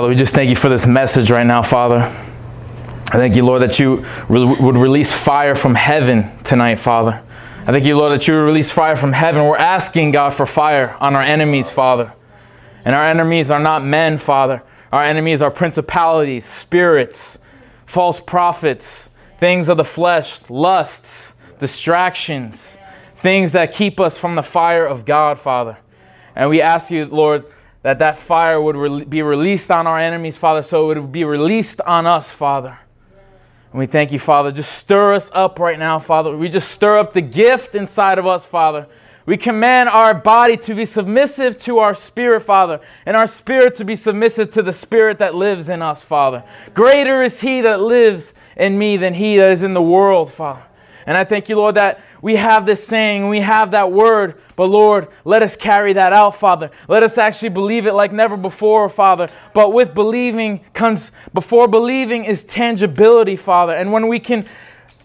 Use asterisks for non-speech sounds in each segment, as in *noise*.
Father, we just thank you for this message right now, Father. I thank you, Lord, that you re- would release fire from heaven tonight, Father. I thank you, Lord, that you would release fire from heaven. We're asking, God, for fire on our enemies, Father. And our enemies are not men, Father. Our enemies are principalities, spirits, false prophets, things of the flesh, lusts, distractions, things that keep us from the fire of God, Father. And we ask you, Lord, that that fire would re- be released on our enemies, Father, so it would be released on us, Father. And we thank you, Father. Just stir us up right now, Father. We just stir up the gift inside of us, Father. We command our body to be submissive to our spirit, Father, and our spirit to be submissive to the spirit that lives in us, Father. Greater is He that lives in me than He that is in the world, Father. And I thank you, Lord, that we have this saying, we have that word, but Lord, let us carry that out, Father. Let us actually believe it like never before, Father. But with believing comes, before believing is tangibility, Father. And when we can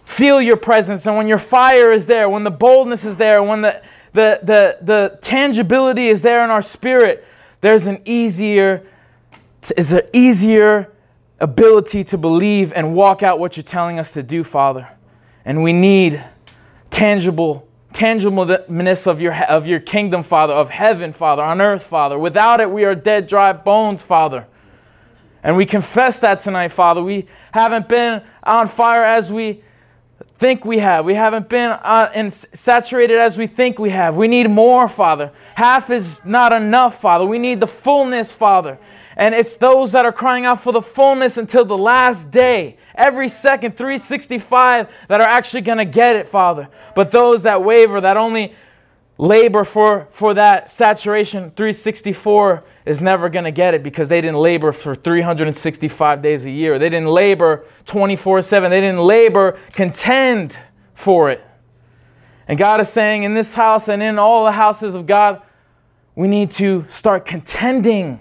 feel your presence and when your fire is there, when the boldness is there, when the, the, the, the tangibility is there in our spirit, there's an easier, is an easier ability to believe and walk out what you're telling us to do, Father. And we need tangible tangibleness of your of your kingdom father of heaven father on earth father. Without it we are dead dry bones father. And we confess that tonight father. We haven't been on fire as we think we have. We haven't been uh, in, saturated as we think we have. We need more father. Half is not enough father. We need the fullness father and it's those that are crying out for the fullness until the last day, every second, 365, that are actually going to get it, Father. But those that waver, that only labor for, for that saturation, 364, is never going to get it because they didn't labor for 365 days a year. They didn't labor 24 7. They didn't labor, contend for it. And God is saying in this house and in all the houses of God, we need to start contending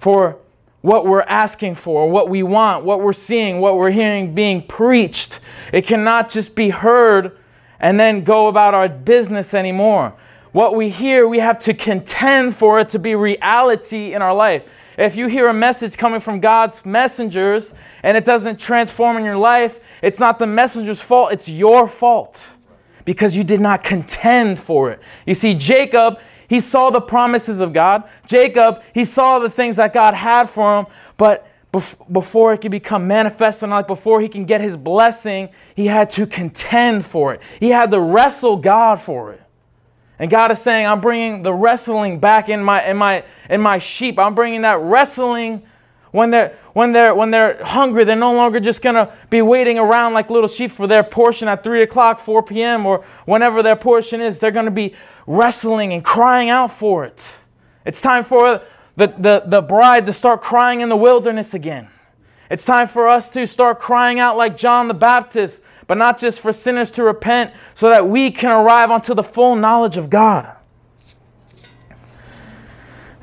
for what we're asking for, what we want, what we're seeing, what we're hearing being preached. It cannot just be heard and then go about our business anymore. What we hear, we have to contend for it to be reality in our life. If you hear a message coming from God's messengers and it doesn't transform in your life, it's not the messenger's fault, it's your fault because you did not contend for it. You see, Jacob he saw the promises of God. Jacob, he saw the things that God had for him, but before it could become manifest in life, before he can get his blessing, he had to contend for it. He had to wrestle God for it. And God is saying, I'm bringing the wrestling back in my, in my, in my sheep. I'm bringing that wrestling when they're, when, they're, when they're hungry, they're no longer just to be waiting around like little sheep for their portion at 3 o'clock, 4 p.m., or whenever their portion is. They're to be wrestling and crying out for it. It's time for the, the, the bride to start crying in the wilderness again. It's time for us to start crying out like John the Baptist, but not just for sinners to repent, so that we can arrive unto the full knowledge of God.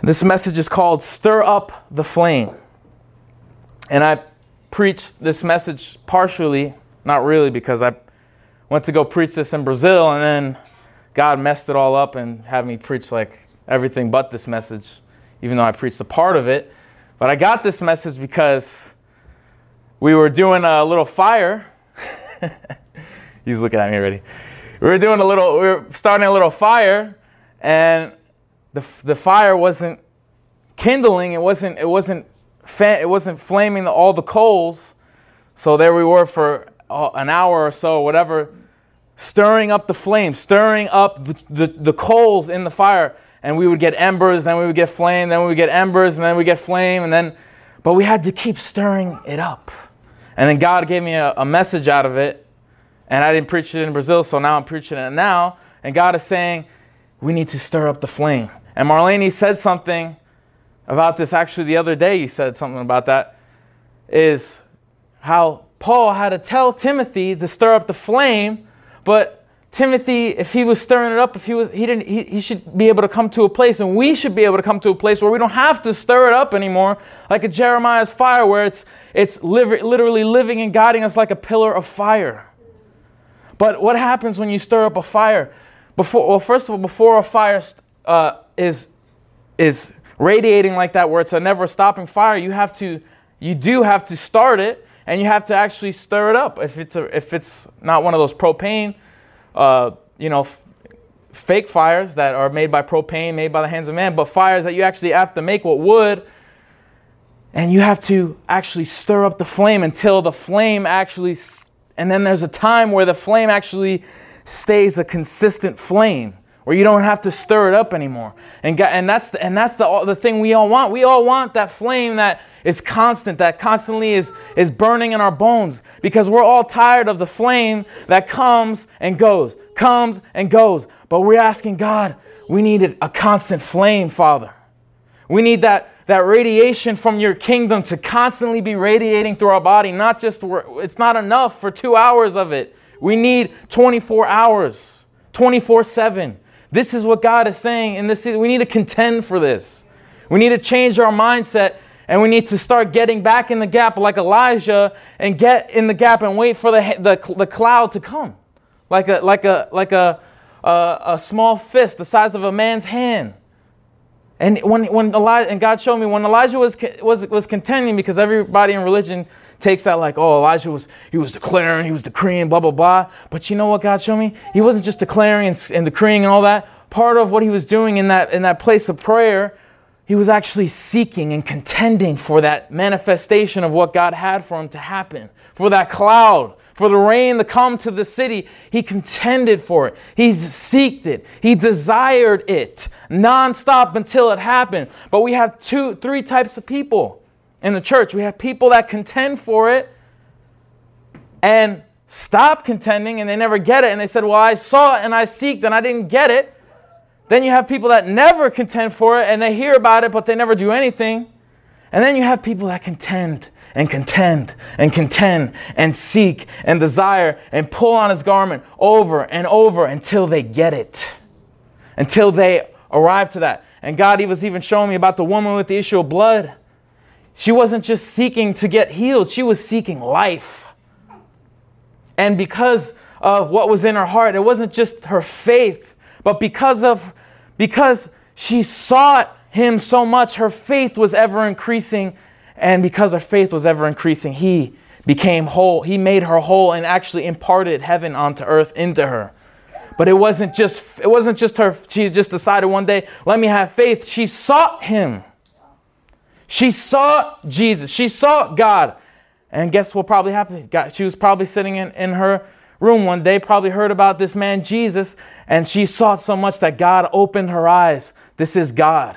This message is called Stir Up the Flame. And I preached this message partially, not really, because I went to go preach this in Brazil and then God messed it all up and had me preach like everything but this message, even though I preached a part of it. But I got this message because we were doing a little fire. *laughs* He's looking at me already. We were doing a little, we were starting a little fire, and the, the fire wasn't kindling. It wasn't, it wasn't, it wasn't flaming all the coals. So there we were for an hour or so, whatever stirring up the flame, stirring up the, the, the, coals in the fire. And we would get embers, then we would get flame, then we would get embers, and then we get flame, and then, but we had to keep stirring it up. And then God gave me a, a message out of it, and I didn't preach it in Brazil, so now I'm preaching it now. And God is saying, we need to stir up the flame. And Marlene said something about this actually the other day. He said something about that. Is how Paul had to tell Timothy to stir up the flame but Timothy, if he was stirring it up, if he was, he didn't, he, he should be able to come to a place, and we should be able to come to a place where we don't have to stir it up anymore, like a Jeremiah's fire, where it's it's literally living and guiding us like a pillar of fire. But what happens when you stir up a fire? Before, well, first of all, before a fire uh, is is radiating like that where it's a never stopping fire, you have to you do have to start it and you have to actually stir it up. If it's a, if it's not one of those propane uh, you know, f- fake fires that are made by propane, made by the hands of man, but fires that you actually have to make with wood and you have to actually stir up the flame until the flame actually and then there's a time where the flame actually stays a consistent flame where you don't have to stir it up anymore. And, and that's, the, and that's the, the thing we all want. We all want that flame that is constant, that constantly is, is burning in our bones because we're all tired of the flame that comes and goes, comes and goes. But we're asking God, we need a constant flame, Father. We need that, that radiation from your kingdom to constantly be radiating through our body, not just, it's not enough for two hours of it. We need 24 hours, 24 7. This is what God is saying in this season. We need to contend for this. We need to change our mindset and we need to start getting back in the gap like Elijah and get in the gap and wait for the, the, the cloud to come. Like a, like a, like a, a, a small fist the size of a man's hand. And when, when Elijah, and God showed me when Elijah was, was, was contending because everybody in religion takes that like, oh, Elijah was he was declaring, he was decreeing, blah blah blah. But you know what God showed me? He wasn't just declaring and, and decreeing and all that. Part of what he was doing in that in that place of prayer, he was actually seeking and contending for that manifestation of what God had for him to happen, for that cloud, for the rain to come to the city. He contended for it. He seeked it. He desired it nonstop until it happened. But we have two, three types of people in the church. We have people that contend for it and stop contending and they never get it. And they said, Well, I saw it and I seeked and I didn't get it. Then you have people that never contend for it and they hear about it, but they never do anything. And then you have people that contend and contend and contend and seek and desire and pull on his garment over and over until they get it, until they arrive to that. And God was even showing me about the woman with the issue of blood. She wasn't just seeking to get healed, she was seeking life. And because of what was in her heart, it wasn't just her faith, but because of because she sought him so much, her faith was ever increasing, and because her faith was ever increasing, he became whole. He made her whole and actually imparted heaven onto earth into her. But it wasn't just it wasn't just her she just decided one day, let me have faith. She sought him. She sought Jesus. She sought God. And guess what probably happened? God, she was probably sitting in, in her room one day, probably heard about this man Jesus, and she saw it so much that God opened her eyes. This is God.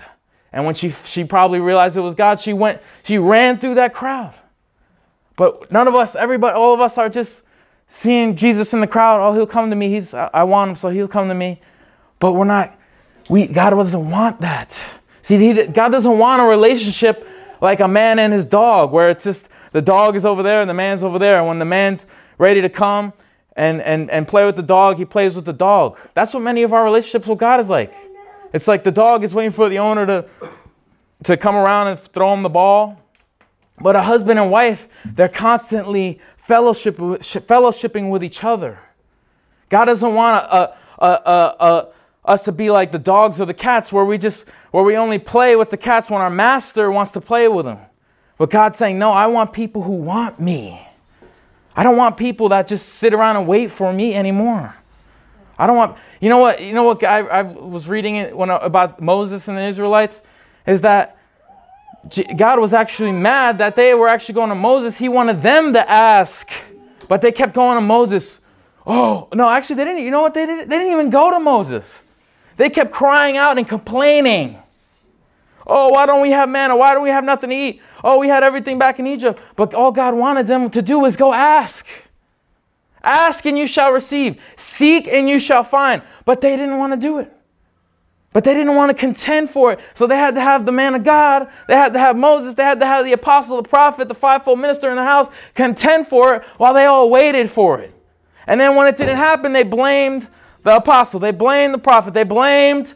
And when she, she probably realized it was God, she went, she ran through that crowd. But none of us, everybody, all of us are just seeing Jesus in the crowd. Oh, he'll come to me. He's, I want him, so he'll come to me. But we're not, we, God doesn't want that. See, he, God doesn't want a relationship like a man and his dog, where it's just the dog is over there and the man's over there. And when the man's ready to come and, and, and play with the dog, he plays with the dog. That's what many of our relationships with God is like. It's like the dog is waiting for the owner to, to come around and throw him the ball. But a husband and wife, they're constantly fellowship, fellowshipping with each other. God doesn't want a, a, a, us to be like the dogs or the cats where we just where we only play with the cats when our master wants to play with them. But God's saying, "No, I want people who want me. I don't want people that just sit around and wait for me anymore. I don't want You know what? You know what I, I was reading it when about Moses and the Israelites is that God was actually mad that they were actually going to Moses. He wanted them to ask, but they kept going to Moses. Oh, no, actually, they didn't. You know what? They didn't, they didn't even go to Moses. They kept crying out and complaining. Oh, why don't we have manna? Why don't we have nothing to eat? Oh, we had everything back in Egypt. But all God wanted them to do was go ask. Ask and you shall receive. Seek and you shall find. But they didn't want to do it. But they didn't want to contend for it. So they had to have the man of God. They had to have Moses. They had to have the apostle, the prophet, the fivefold minister in the house contend for it while they all waited for it. And then when it didn't happen, they blamed the apostle. They blamed the prophet. They blamed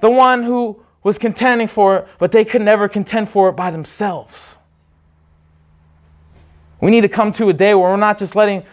the one who was contending for it, but they could never contend for it by themselves. We need to come to a day where we're not just letting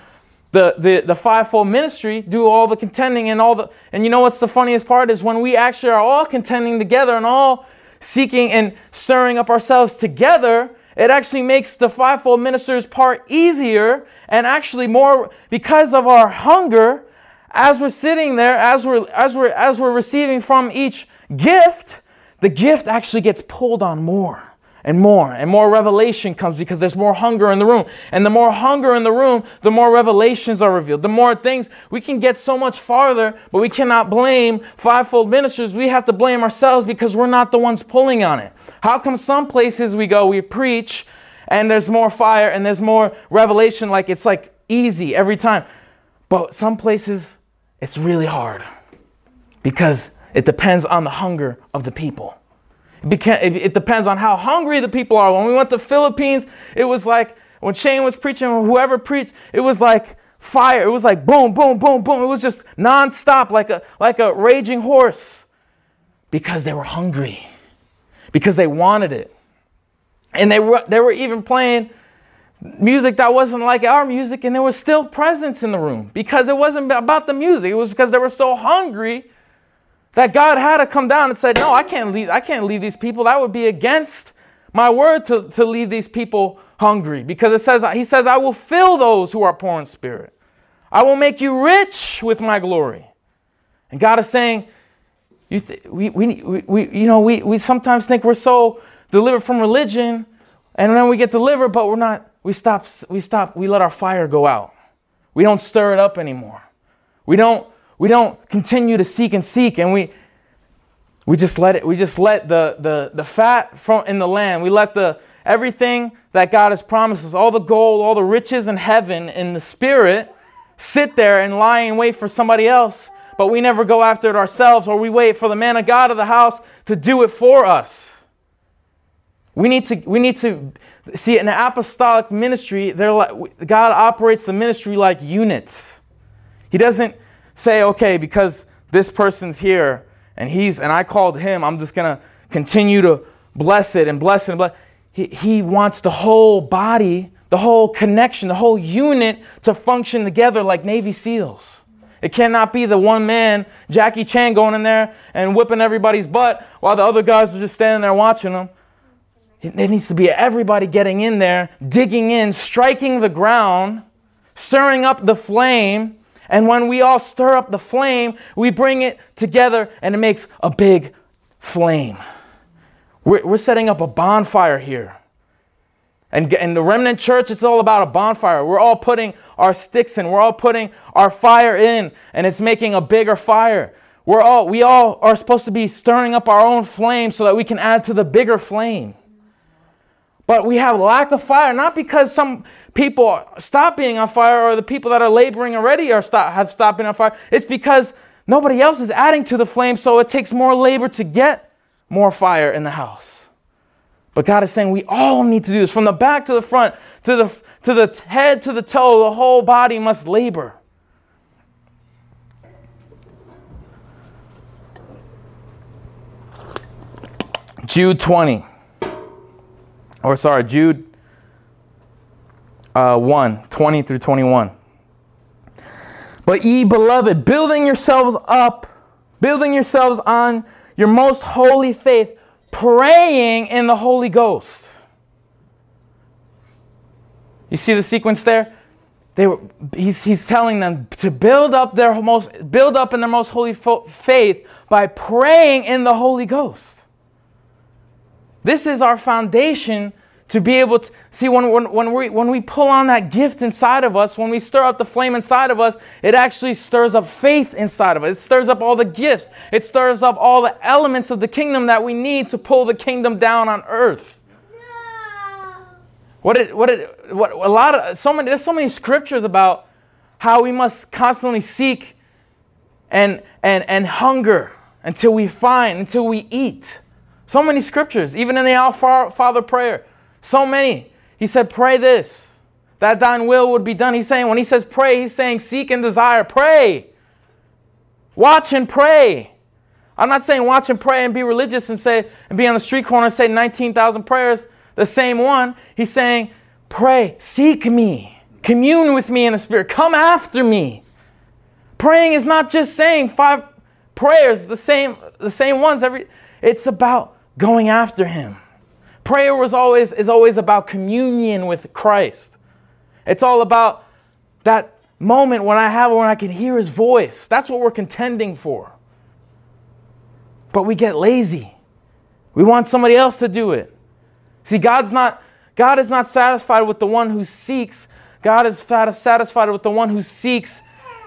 the, the, the fivefold ministry do all the contending and all the and you know what's the funniest part is when we actually are all contending together and all seeking and stirring up ourselves together, it actually makes the fivefold minister's part easier and actually more because of our hunger as we're sitting there as we're as we're as we're receiving from each gift the gift actually gets pulled on more and more and more revelation comes because there's more hunger in the room. And the more hunger in the room the more revelations are revealed. The more things we can get so much farther but we cannot blame fivefold ministers. We have to blame ourselves because we're not the ones pulling on it. How come some places we go we preach and there's more fire and there's more revelation like it's like easy every time? But some places it's really hard because it depends on the hunger of the people it depends on how hungry the people are. When we went to the Philippines, it was like when Shane was preaching, or whoever preached, it was like fire. It was like boom, boom, boom, boom. It was just nonstop, like a like a raging horse, because they were hungry, because they wanted it, and they were they were even playing music that wasn't like our music, and there was still presence in the room because it wasn't about the music. It was because they were so hungry that God had to come down and said, No, I can't leave, I can't leave these people. That would be against my word to, to leave these people hungry. Because it says, He says, I will fill those who are poor in spirit. I will make you rich with my glory. And God is saying, you th- we, we, we, you know, we, we sometimes think we're so delivered from religion, and then we get delivered, but we're not, we stop, we stop, we let our fire go out. We don't stir it up anymore. We don't we don't continue to seek and seek and we we just let it we just let the the, the fat in the land. We let the everything that god has promised us all the gold all the riches in heaven in the spirit sit there and lie in wait for somebody else. But we never go after it ourselves or we wait for the man of god of the house to do it for us. We need to we need to see in the apostolic ministry they're like god operates the ministry like units. He doesn't say, okay, because this person's here and he's and I called him, I'm just gonna continue to bless it and bless it and bless. He, he wants the whole body, the whole connection, the whole unit to function together like Navy SEALs. It cannot be the one man, Jackie Chan, going in there and whipping everybody's butt while the other guys are just standing there watching them. It needs to be everybody getting in there, digging in, striking the ground, stirring up the flame, and when we all stir up the flame, we bring it together and it makes a big flame. We're, we're setting up a bonfire here. And in the remnant church, it's all about a bonfire. We're all putting our sticks in, we're all putting our fire in, and it's making a bigger fire. We're all, we all are supposed to be stirring up our own flame so that we can add to the bigger flame. But we have lack of fire, not because some people stop being on fire or the people that are laboring already are stop, have stopped being on fire. It's because nobody else is adding to the flame, so it takes more labor to get more fire in the house. But God is saying we all need to do this from the back to the front, to the, to the head to the toe, the whole body must labor. Jude 20. Or sorry, Jude uh, 1 20 through 21. But ye beloved, building yourselves up, building yourselves on your most holy faith, praying in the Holy Ghost. You see the sequence there? They were, he's, he's telling them to build up their most build up in their most holy fo- faith by praying in the Holy Ghost. This is our foundation to be able to see when, when, when, we, when we pull on that gift inside of us, when we stir up the flame inside of us, it actually stirs up faith inside of us. It stirs up all the gifts, it stirs up all the elements of the kingdom that we need to pull the kingdom down on earth. What it, what it, what a lot of so many there's so many scriptures about how we must constantly seek and and and hunger until we find until we eat. So many scriptures, even in the Our Father prayer. So many. He said, Pray this, that thine will would be done. He's saying, when he says pray, he's saying seek and desire. Pray. Watch and pray. I'm not saying watch and pray and be religious and say and be on the street corner and say 19,000 prayers, the same one. He's saying, pray, seek me, commune with me in the spirit, come after me. Praying is not just saying five prayers, the same, the same ones every it's about going after him. Prayer was always is always about communion with Christ. It's all about that moment when I have when I can hear his voice. That's what we're contending for. But we get lazy. We want somebody else to do it. See, God's not God is not satisfied with the one who seeks. God is satisfied with the one who seeks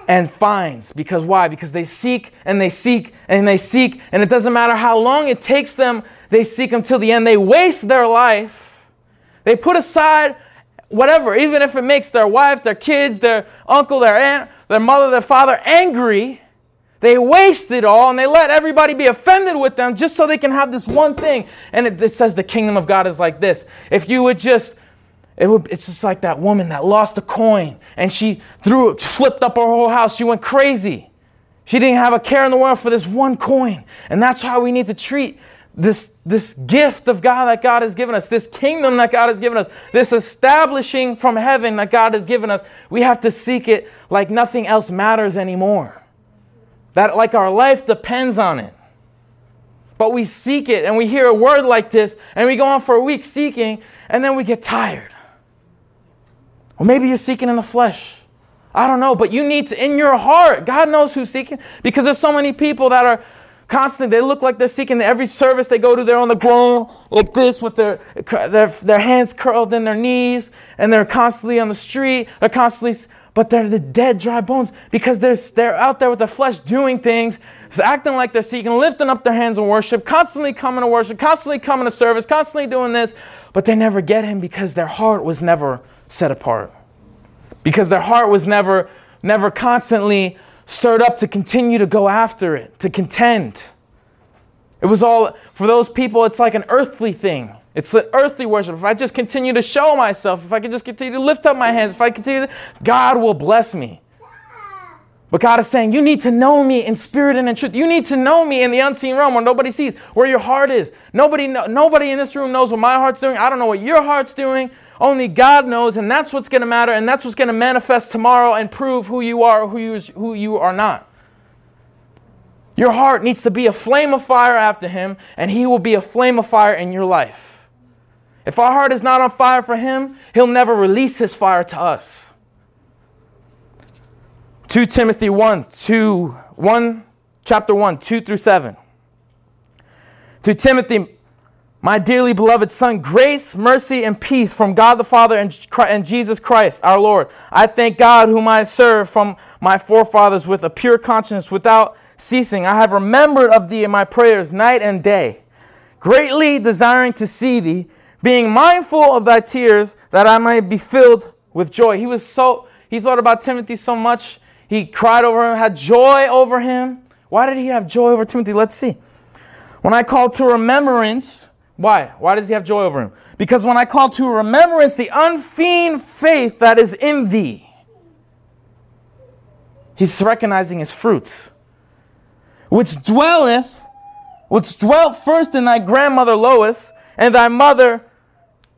and finds. Because why? Because they seek and they seek and they seek, and it doesn't matter how long it takes them, they seek until the end. They waste their life. They put aside whatever, even if it makes their wife, their kids, their uncle, their aunt, their mother, their father angry. They waste it all and they let everybody be offended with them just so they can have this one thing. And it, it says the kingdom of God is like this. If you would just it would, it's just like that woman that lost a coin and she threw it, flipped up her whole house. She went crazy. She didn't have a care in the world for this one coin. And that's how we need to treat this, this gift of God that God has given us, this kingdom that God has given us, this establishing from heaven that God has given us. We have to seek it like nothing else matters anymore. That like our life depends on it. But we seek it and we hear a word like this and we go on for a week seeking and then we get tired. Or maybe you're seeking in the flesh. I don't know, but you need to, in your heart, God knows who's seeking because there's so many people that are constant. They look like they're seeking every service they go to. They're on the ground like this with their, their, their hands curled in their knees and they're constantly on the street. They're constantly, but they're the dead, dry bones because they're, they're out there with the flesh doing things, acting like they're seeking, lifting up their hands in worship, constantly coming to worship, constantly coming to service, constantly doing this, but they never get Him because their heart was never set apart. Because their heart was never, never constantly stirred up to continue to go after it, to contend. It was all, for those people, it's like an earthly thing. It's an earthly worship. If I just continue to show myself, if I can just continue to lift up my hands, if I continue, to, God will bless me. But God is saying, you need to know me in spirit and in truth. You need to know me in the unseen realm where nobody sees, where your heart is. Nobody, nobody in this room knows what my heart's doing. I don't know what your heart's doing. Only God knows, and that's what's going to matter, and that's what's going to manifest tomorrow and prove who you are, who you, who you are not. Your heart needs to be a flame of fire after Him, and He will be a flame of fire in your life. If our heart is not on fire for Him, He'll never release His fire to us. 2 Timothy 1, 2, 1, chapter 1, 2 through 7. To Timothy, my dearly beloved Son, grace, mercy, and peace from God the Father and Jesus Christ our Lord. I thank God, whom I serve from my forefathers with a pure conscience without ceasing. I have remembered of thee in my prayers night and day, greatly desiring to see thee, being mindful of thy tears, that I might be filled with joy. He was so, he thought about Timothy so much. He cried over him, had joy over him. Why did he have joy over Timothy? Let's see. When I call to remembrance, why? Why does he have joy over him? Because when I call to remembrance the unfeigned faith that is in thee, he's recognizing his fruits, which dwelleth, which dwelt first in thy grandmother Lois and thy mother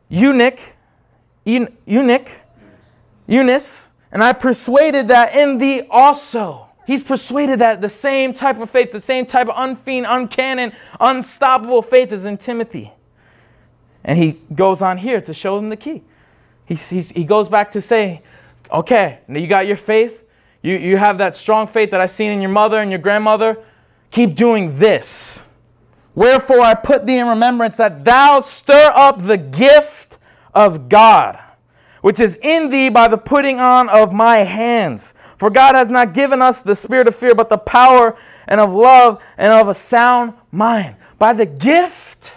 Eunuch, Eunuch, Eunice, and I persuaded that in thee also. He's persuaded that the same type of faith, the same type of unfeigned, uncanny, unstoppable faith is in Timothy. And he goes on here to show them the key. He, he goes back to say, okay, now you got your faith. You, you have that strong faith that I've seen in your mother and your grandmother. Keep doing this. Wherefore I put thee in remembrance that thou stir up the gift of God, which is in thee by the putting on of my hands. For God has not given us the spirit of fear, but the power and of love and of a sound mind. By the gift,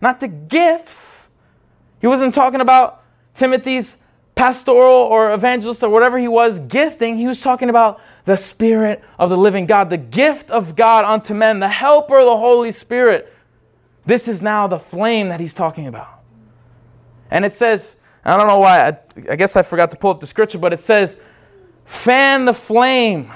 not the gifts. He wasn't talking about Timothy's pastoral or evangelist or whatever he was gifting. He was talking about the Spirit of the living God, the gift of God unto men, the helper, the Holy Spirit. This is now the flame that he's talking about. And it says, I don't know why, I, I guess I forgot to pull up the scripture, but it says, fan the flame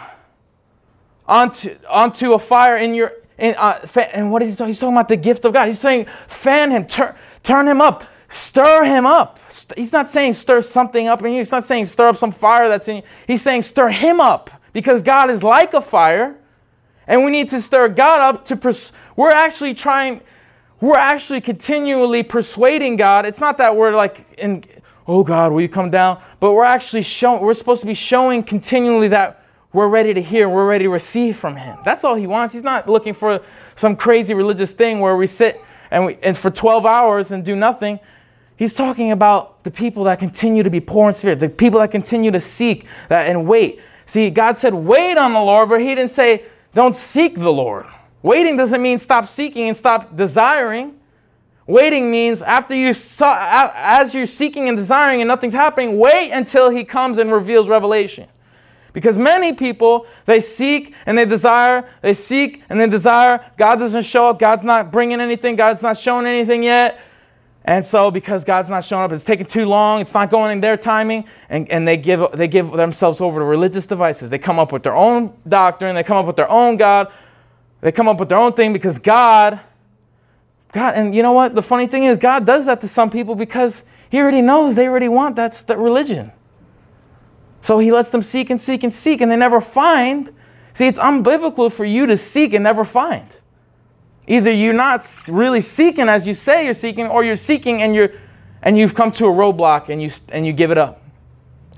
onto, onto a fire in your in, uh, and what is he talking? He's talking about the gift of God. He's saying, fan him, turn, turn him up, stir him up. He's not saying stir something up in you. He's not saying stir up some fire that's in you. He's saying stir him up because God is like a fire, and we need to stir God up to. Pers- we're actually trying. we're actually continually persuading God. It's not that we're like in, oh God, will you come down? But we're actually showing, we're supposed to be showing continually that we're ready to hear, we're ready to receive from Him. That's all He wants. He's not looking for some crazy religious thing where we sit and, we, and for 12 hours and do nothing. He's talking about the people that continue to be poor in spirit, the people that continue to seek that and wait. See, God said, wait on the Lord, but He didn't say, don't seek the Lord. Waiting doesn't mean stop seeking and stop desiring. Waiting means after you saw, as you're seeking and desiring and nothing's happening, wait until He comes and reveals revelation. Because many people, they seek and they desire, they seek and they desire. God doesn't show up. God's not bringing anything. God's not showing anything yet. And so, because God's not showing up, it's taking too long, it's not going in their timing, and, and they, give, they give themselves over to religious devices. They come up with their own doctrine, they come up with their own God, they come up with their own thing because God, God, and you know what? The funny thing is, God does that to some people because He already knows they already want that's the religion. So He lets them seek and seek and seek, and they never find. See, it's unbiblical for you to seek and never find. Either you're not really seeking as you say you're seeking, or you're seeking and you're and you've come to a roadblock and you and you give it up.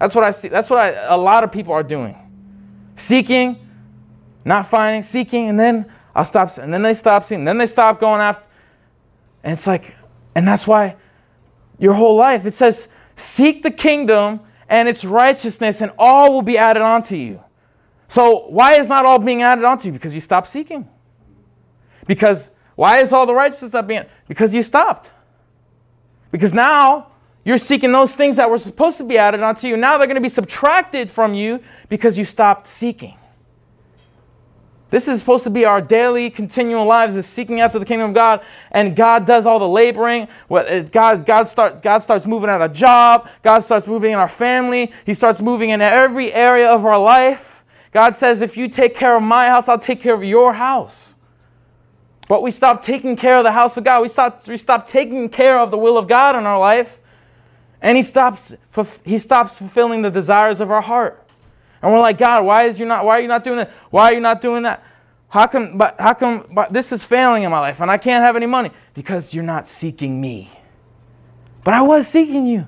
That's what I see. That's what I, a lot of people are doing. Seeking, not finding, seeking, and then I'll stop, and then they stop seeing, then they stop going after. And it's like, and that's why your whole life it says, seek the kingdom and its righteousness, and all will be added onto you. So why is not all being added onto you? Because you stopped seeking. Because why is all the righteousness not being? Because you stopped. Because now you're seeking those things that were supposed to be added onto you. Now they're going to be subtracted from you because you stopped seeking. This is supposed to be our daily, continual lives, is seeking after the kingdom of God, and God does all the laboring. God, God, start, God starts moving at a job. God starts moving in our family. He starts moving in every area of our life. God says, if you take care of my house, I'll take care of your house. But we stop taking care of the house of God. We stop, we stop taking care of the will of God in our life. And he stops, he stops fulfilling the desires of our heart. And we're like, God, why, is you not, why are you not doing that? Why are you not doing that? How come, but how come but this is failing in my life and I can't have any money? Because you're not seeking me. But I was seeking you.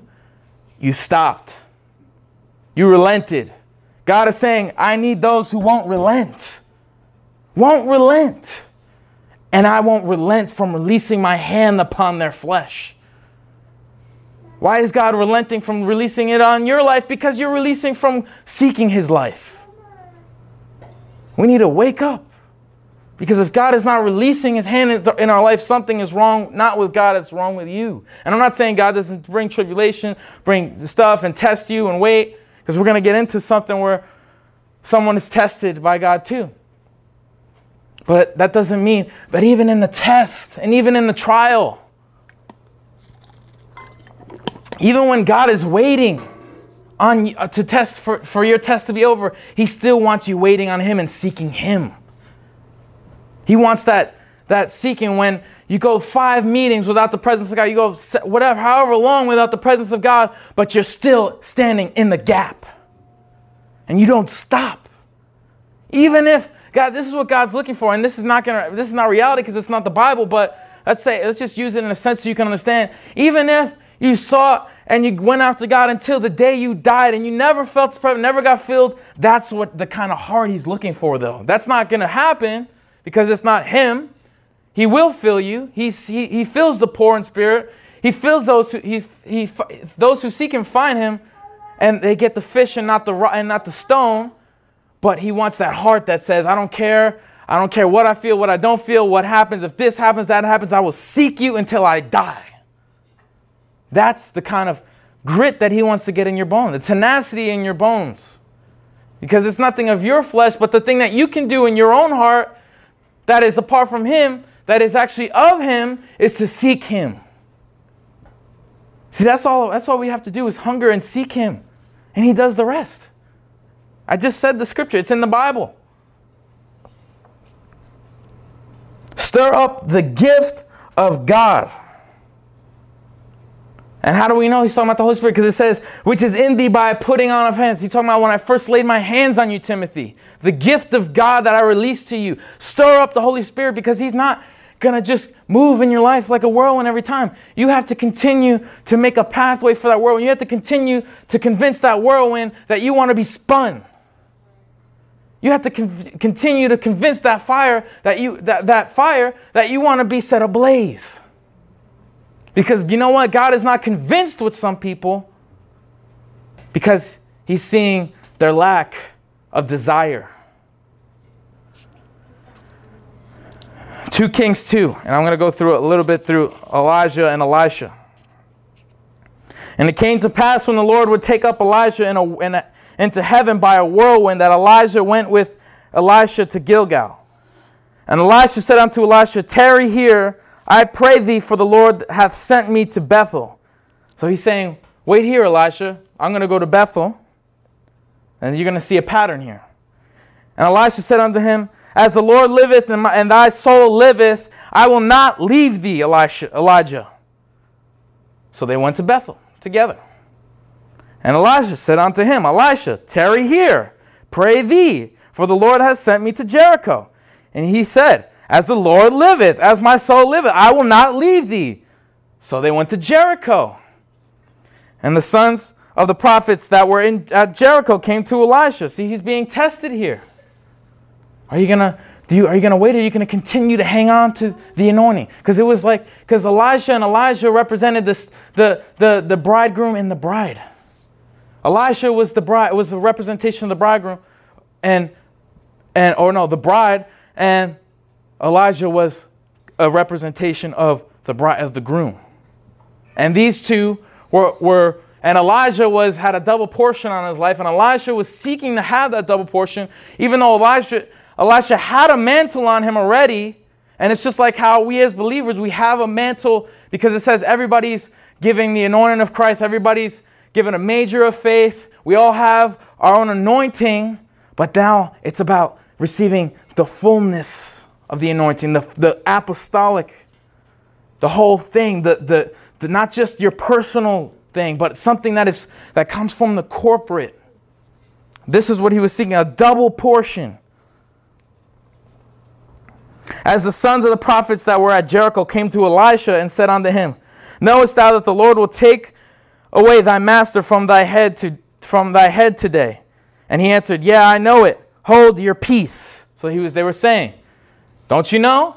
You stopped. You relented. God is saying, I need those who won't relent. Won't relent and I won't relent from releasing my hand upon their flesh. Why is God relenting from releasing it on your life? Because you're releasing from seeking His life. We need to wake up. Because if God is not releasing His hand in our life, something is wrong, not with God, it's wrong with you. And I'm not saying God doesn't bring tribulation, bring stuff and test you and wait, because we're going to get into something where someone is tested by God too. But that doesn't mean, but even in the test and even in the trial, even when God is waiting on uh, to test for, for your test to be over, He still wants you waiting on Him and seeking Him. He wants that that seeking when you go five meetings without the presence of God, you go whatever, however long without the presence of God, but you're still standing in the gap. And you don't stop. Even if God, this is what God's looking for, and this is not gonna this is not reality because it's not the Bible, but let's say let's just use it in a sense so you can understand. Even if you saw and you went after God until the day you died and you never felt the never got filled, that's what the kind of heart he's looking for, though. That's not gonna happen because it's not him. He will fill you. He's, he, he fills the poor in spirit. He fills those who he, he those who seek him find him, and they get the fish and not the and not the stone. But he wants that heart that says, I don't care. I don't care what I feel, what I don't feel, what happens. If this happens, that happens, I will seek you until I die. That's the kind of grit that he wants to get in your bone, the tenacity in your bones. Because it's nothing of your flesh, but the thing that you can do in your own heart that is apart from him, that is actually of him, is to seek him. See, that's all that's all we have to do is hunger and seek him. And he does the rest. I just said the scripture, it's in the Bible. Stir up the gift of God. And how do we know he's talking about the Holy Spirit? Because it says, which is in thee by putting on of hands. He's talking about when I first laid my hands on you, Timothy. The gift of God that I released to you. Stir up the Holy Spirit because he's not, going to just move in your life like a whirlwind every time. You have to continue to make a pathway for that whirlwind. You have to continue to convince that whirlwind that you want to be spun. You have to con- continue to convince that fire that you that, that fire that you want to be set ablaze. Because you know what? God is not convinced with some people because he's seeing their lack of desire. 2 Kings 2, and I'm going to go through a little bit through Elijah and Elisha. And it came to pass when the Lord would take up Elijah in a, in a, into heaven by a whirlwind that Elijah went with Elisha to Gilgal. And Elisha said unto Elisha, Tarry here, I pray thee, for the Lord hath sent me to Bethel. So he's saying, Wait here, Elisha. I'm going to go to Bethel, and you're going to see a pattern here. And Elisha said unto him, as the Lord liveth and, my, and thy soul liveth, I will not leave thee, Elisha, Elijah. So they went to Bethel together. And Elisha said unto him, Elisha, tarry here, pray thee, for the Lord hath sent me to Jericho. And he said, As the Lord liveth, as my soul liveth, I will not leave thee. So they went to Jericho. And the sons of the prophets that were in at Jericho came to Elisha. See, he's being tested here. Are you gonna do you, are you gonna wait or are you gonna continue to hang on to the anointing? Because it was like because Elijah and Elijah represented this the, the the bridegroom and the bride. Elisha was the bride was a representation of the bridegroom, and and or no the bride and Elijah was a representation of the bride of the groom. And these two were were and Elijah was had a double portion on his life, and Elisha was seeking to have that double portion, even though Elijah Elisha had a mantle on him already. And it's just like how we as believers, we have a mantle because it says everybody's giving the anointing of Christ, everybody's given a major of faith. We all have our own anointing, but now it's about receiving the fullness of the anointing, the, the apostolic, the whole thing, the, the, the, not just your personal thing, but something that is that comes from the corporate. This is what he was seeking, a double portion. As the sons of the prophets that were at Jericho came to Elisha and said unto him, Knowest thou that the Lord will take away thy master from thy head to from thy head today? And he answered, Yeah, I know it. Hold your peace. So he was they were saying, Don't you know?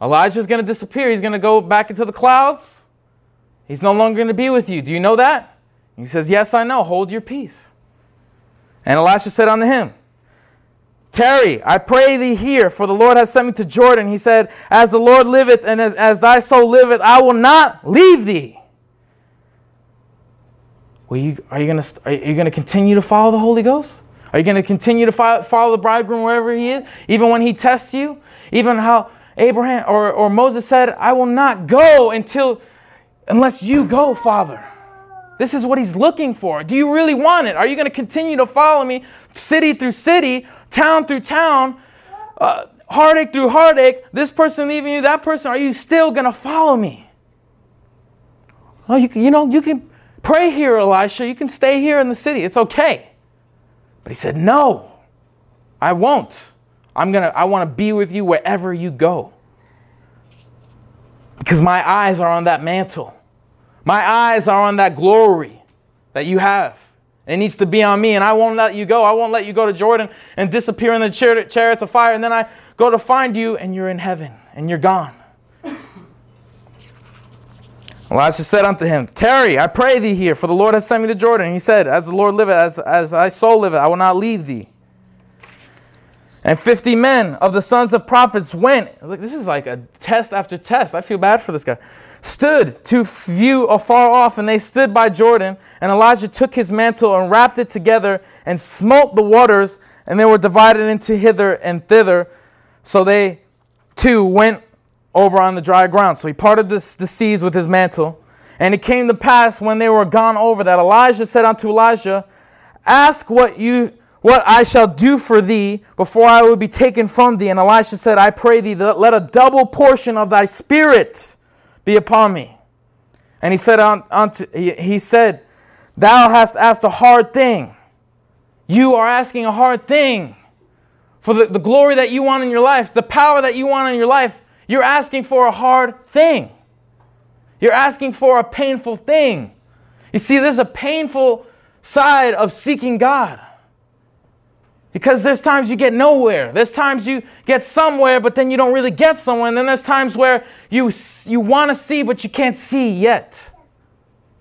Elijah's gonna disappear. He's gonna go back into the clouds. He's no longer gonna be with you. Do you know that? he says, Yes, I know. Hold your peace. And Elisha said unto him, Tarry, I pray thee here, for the Lord has sent me to Jordan. He said, As the Lord liveth and as, as thy soul liveth, I will not leave thee. Will you, are you going to are you going to continue to follow the Holy Ghost? Are you going to continue to follow, follow the bridegroom wherever he is, even when he tests you? Even how Abraham or, or Moses said, I will not go until unless you go, Father. This is what he's looking for. Do you really want it? Are you going to continue to follow me city through city, town through town, uh, heartache through heartache, this person leaving you, that person, are you still going to follow me? Oh, you, you know, you can pray here, Elisha. You can stay here in the city. It's okay. But he said, No, I won't. I'm gonna, I want to be with you wherever you go. Because my eyes are on that mantle. My eyes are on that glory that you have. It needs to be on me, and I won't let you go. I won't let you go to Jordan and disappear in the chariots of fire, and then I go to find you, and you're in heaven, and you're gone. Elijah said unto him, Tarry, I pray thee here, for the Lord has sent me to Jordan. And he said, As the Lord liveth, as, as thy soul liveth, I will not leave thee. And fifty men of the sons of prophets went. Look, this is like a test after test. I feel bad for this guy stood to view afar off, and they stood by Jordan. And Elijah took his mantle and wrapped it together and smote the waters, and they were divided into hither and thither. So they too went over on the dry ground. So he parted the, the seas with his mantle. And it came to pass when they were gone over that Elijah said unto Elijah, Ask what you what I shall do for thee before I will be taken from thee. And Elisha said, I pray thee, that let a double portion of thy spirit be upon me. And he said, unto, he said, Thou hast asked a hard thing. You are asking a hard thing. For the, the glory that you want in your life, the power that you want in your life, you're asking for a hard thing. You're asking for a painful thing. You see, there's a painful side of seeking God. Because there's times you get nowhere. There's times you get somewhere, but then you don't really get somewhere. And then there's times where you, you want to see, but you can't see yet.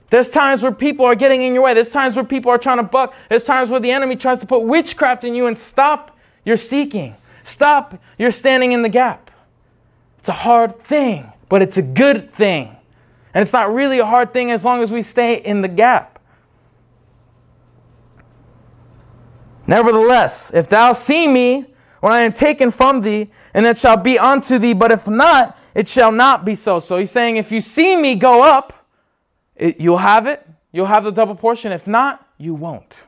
There's times where people are getting in your way. There's times where people are trying to buck. There's times where the enemy tries to put witchcraft in you and stop your seeking. Stop your standing in the gap. It's a hard thing, but it's a good thing. And it's not really a hard thing as long as we stay in the gap. Nevertheless, if thou see me when I am taken from thee, and it shall be unto thee, but if not, it shall not be so. So he's saying, if you see me go up, it, you'll have it, you'll have the double portion. If not, you won't.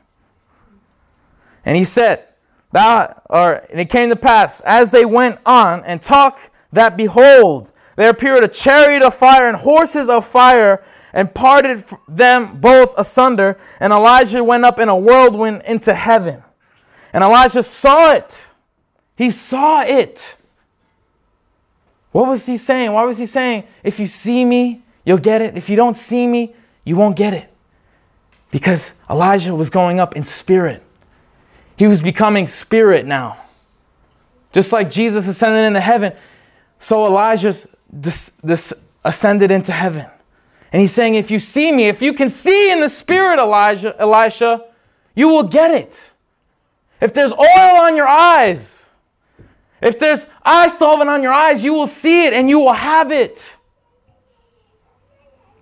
And he said, Thou, or, and it came to pass, as they went on and talked, that behold, there appeared a chariot of fire and horses of fire and parted them both asunder. And Elijah went up in a whirlwind into heaven. And Elijah saw it. He saw it. What was he saying? Why was he saying, if you see me, you'll get it? If you don't see me, you won't get it. Because Elijah was going up in spirit. He was becoming spirit now. Just like Jesus ascended into heaven, so Elijah this, this ascended into heaven. And he's saying, if you see me, if you can see in the spirit, Elijah, Elisha, you will get it. If there's oil on your eyes, if there's eye solvent on your eyes, you will see it and you will have it.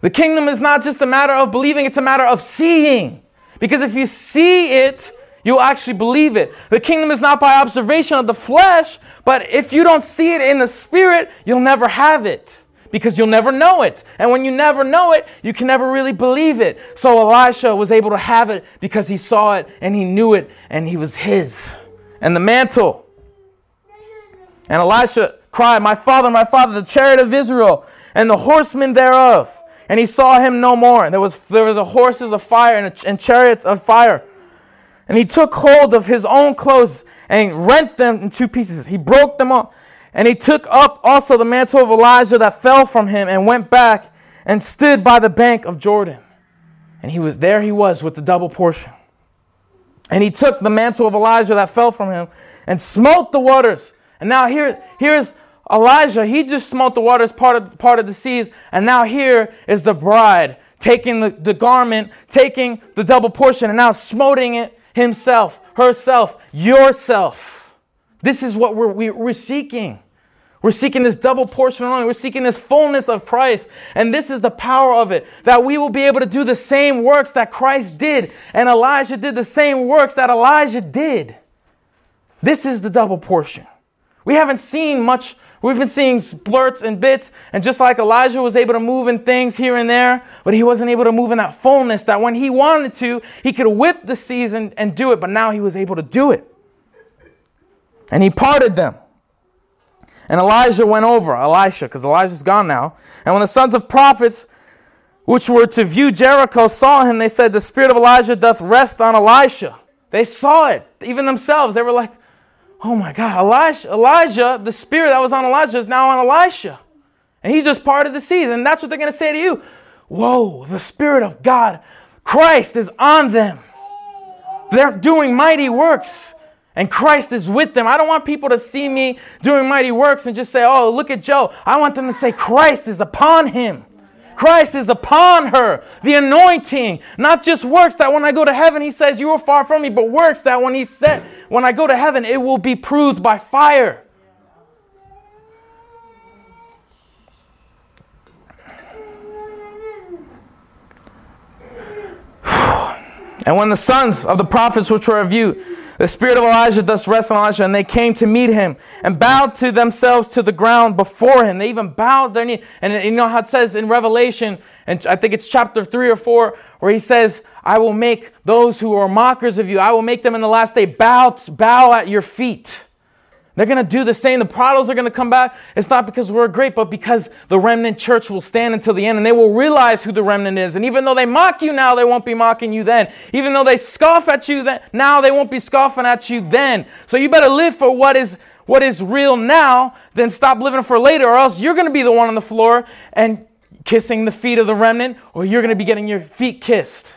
The kingdom is not just a matter of believing, it's a matter of seeing. Because if you see it, you'll actually believe it. The kingdom is not by observation of the flesh, but if you don't see it in the spirit, you'll never have it because you'll never know it. And when you never know it, you can never really believe it. So Elisha was able to have it because he saw it and he knew it and he was his. And the mantle. And Elisha cried, My father, my father, the chariot of Israel and the horsemen thereof. And he saw him no more. And There was, there was a horses of fire and, a, and chariots of fire. And he took hold of his own clothes and rent them in two pieces. He broke them up and he took up also the mantle of Elijah that fell from him and went back and stood by the bank of Jordan. And he was there he was with the double portion. And he took the mantle of Elijah that fell from him and smote the waters. And now here, here's Elijah. He just smote the waters, part of, part of the seas. And now here is the bride taking the, the garment, taking the double portion, and now smoting it himself, herself, yourself. This is what we're, we, are we are seeking. We're seeking this double portion only. We're seeking this fullness of Christ. And this is the power of it that we will be able to do the same works that Christ did. And Elijah did the same works that Elijah did. This is the double portion. We haven't seen much. We've been seeing splurts and bits. And just like Elijah was able to move in things here and there, but he wasn't able to move in that fullness that when he wanted to, he could whip the seas and, and do it. But now he was able to do it. And he parted them. And Elijah went over, Elisha, because Elijah's gone now. And when the sons of prophets, which were to view Jericho, saw him, they said, The spirit of Elijah doth rest on Elisha. They saw it, even themselves. They were like, Oh my God, Elijah, Elijah, the spirit that was on Elijah is now on Elisha. And he just parted the seas. And that's what they're going to say to you. Whoa, the spirit of God, Christ is on them. They're doing mighty works and Christ is with them. I don't want people to see me doing mighty works and just say, oh, look at Joe. I want them to say, Christ is upon him. Christ is upon her. The anointing, not just works that when I go to heaven, he says, You are far from me, but works that when he said, when I go to heaven, it will be proved by fire. *sighs* And when the sons of the prophets which were of you, the spirit of Elijah thus rests on Elijah, and they came to meet him and bowed to themselves to the ground before him. They even bowed their knee. And you know how it says in Revelation, and I think it's chapter three or four, where he says, I will make those who are mockers of you, I will make them in the last day bow, bow at your feet. They're going to do the same. The prodigals are going to come back. It's not because we're great, but because the remnant church will stand until the end and they will realize who the remnant is. And even though they mock you now, they won't be mocking you then. Even though they scoff at you then, now, they won't be scoffing at you then. So you better live for what is what is real now, then stop living for later, or else you're going to be the one on the floor and kissing the feet of the remnant, or you're going to be getting your feet kissed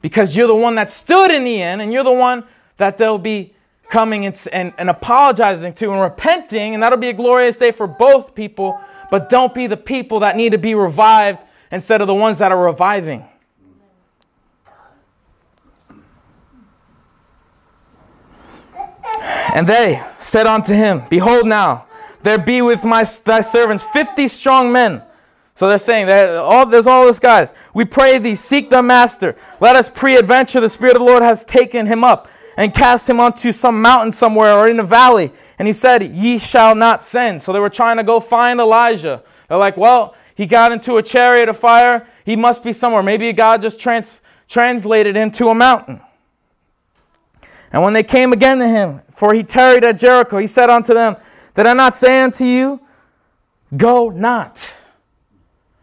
because you're the one that stood in the end and you're the one that they'll be coming and, and, and apologizing to and repenting, and that'll be a glorious day for both people. But don't be the people that need to be revived instead of the ones that are reviving. And they said unto him, Behold now, there be with my thy servants fifty strong men. So they're saying all there's all this guys. We pray thee, seek the master. Let us pre-adventure. The Spirit of the Lord has taken him up and cast him onto some mountain somewhere or in a valley. And he said, Ye shall not send. So they were trying to go find Elijah. They're like, Well, he got into a chariot of fire. He must be somewhere. Maybe God just trans- translated him to a mountain. And when they came again to him, for he tarried at Jericho, he said unto them, Did I not say unto you, Go not?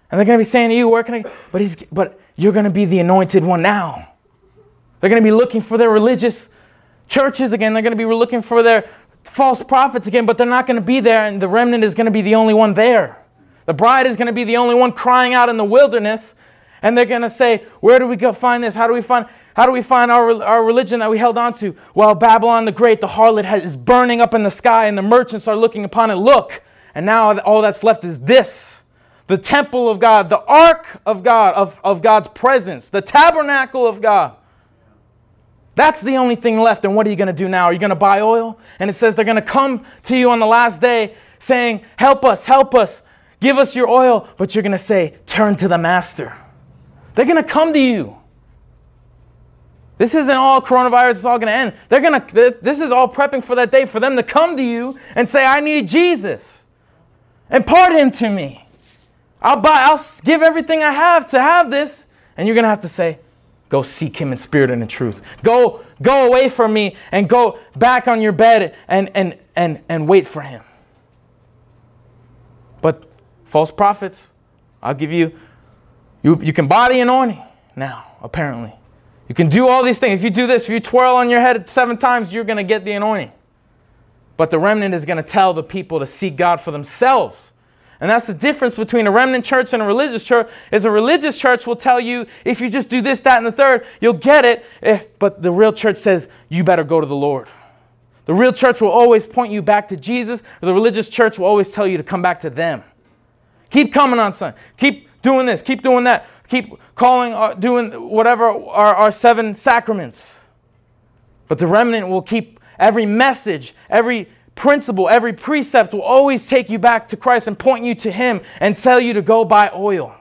And they're going to be saying to you, Where can I? But, he's, but you're going to be the anointed one now. They're going to be looking for their religious churches again. They're going to be looking for their false prophets again, but they're not going to be there, and the remnant is going to be the only one there. The bride is going to be the only one crying out in the wilderness, and they're going to say, Where do we go find this? How do we find how do we find our, our religion that we held on to? Well, Babylon the Great, the harlot, has, is burning up in the sky, and the merchants are looking upon it. Look, and now all that's left is this the temple of God, the ark of God, of, of God's presence, the tabernacle of God. That's the only thing left. And what are you going to do now? Are you going to buy oil? And it says they're going to come to you on the last day saying, Help us, help us, give us your oil. But you're going to say, Turn to the master. They're going to come to you. This isn't all coronavirus, it's all going to end. They're going to, this is all prepping for that day for them to come to you and say, I need Jesus. Impart him to me. I'll buy, I'll give everything I have to have this. And you're going to have to say, Go seek him in spirit and in truth. Go, go away from me and go back on your bed and, and, and, and wait for him. But false prophets, I'll give you, you, you can body anointing now, apparently. You can do all these things. If you do this, if you twirl on your head seven times, you're going to get the anointing. But the remnant is going to tell the people to seek God for themselves and that's the difference between a remnant church and a religious church is a religious church will tell you if you just do this, that, and the third, you'll get it. If, but the real church says you better go to the Lord. The real church will always point you back to Jesus. the religious church will always tell you to come back to them. Keep coming on Sunday. Keep doing this. Keep doing that. Keep calling, uh, doing whatever our, our seven sacraments. But the remnant will keep every message, every principle, every precept will always take you back to Christ and point you to Him and tell you to go buy oil.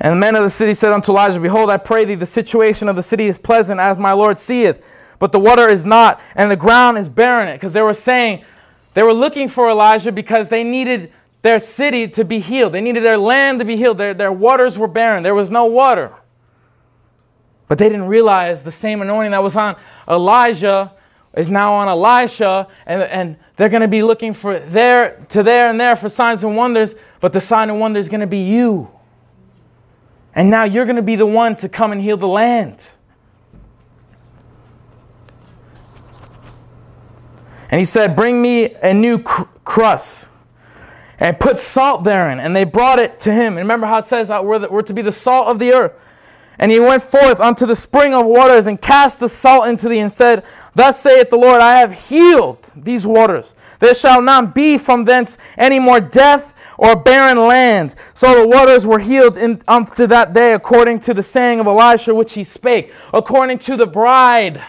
And the men of the city said unto Elijah, Behold, I pray thee, the situation of the city is pleasant, as my Lord seeth, but the water is not, and the ground is barren. Because they were saying, they were looking for Elijah because they needed their city to be healed. They needed their land to be healed. Their, their waters were barren. There was no water. But they didn't realize the same anointing that was on Elijah is now on Elisha, and, and they're going to be looking for there to there and there for signs and wonders, but the sign and wonder is going to be you. And now you're going to be the one to come and heal the land. And he said, Bring me a new cr- crust and put salt therein. And they brought it to him. And remember how it says that we're, the, we're to be the salt of the earth. And he went forth unto the spring of waters and cast the salt into thee and said, Thus saith the Lord, I have healed these waters. There shall not be from thence any more death or barren land. So the waters were healed in, unto that day according to the saying of Elisha which he spake, according to the bride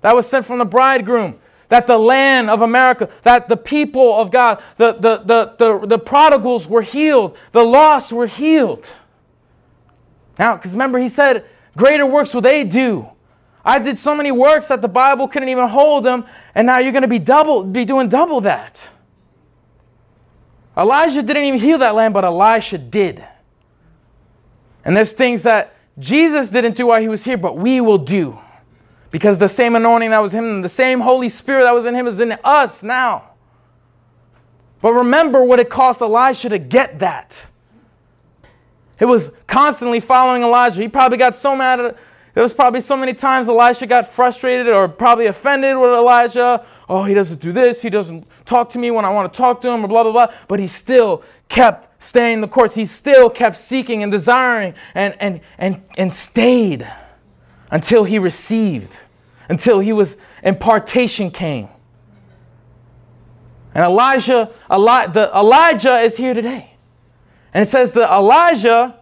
that was sent from the bridegroom. That the land of America, that the people of God, the, the, the, the, the prodigals were healed, the lost were healed. Now, because remember, he said, Greater works will they do. I did so many works that the Bible couldn't even hold them, and now you're going to be double, be doing double that. Elijah didn't even heal that land, but Elisha did. And there's things that Jesus didn't do while he was here, but we will do Because the same anointing that was him, the same Holy Spirit that was in him is in us now. But remember what it cost Elisha to get that. It was constantly following Elijah. He probably got so mad at it. There was probably so many times Elisha got frustrated or probably offended with Elijah. Oh, he doesn't do this. He doesn't talk to me when I want to talk to him, or blah, blah, blah. But he still kept staying the course. He still kept seeking and desiring and, and, and, and stayed until he received, until he was impartation came. And Elijah, Eli, the, Elijah is here today. And it says that Elijah,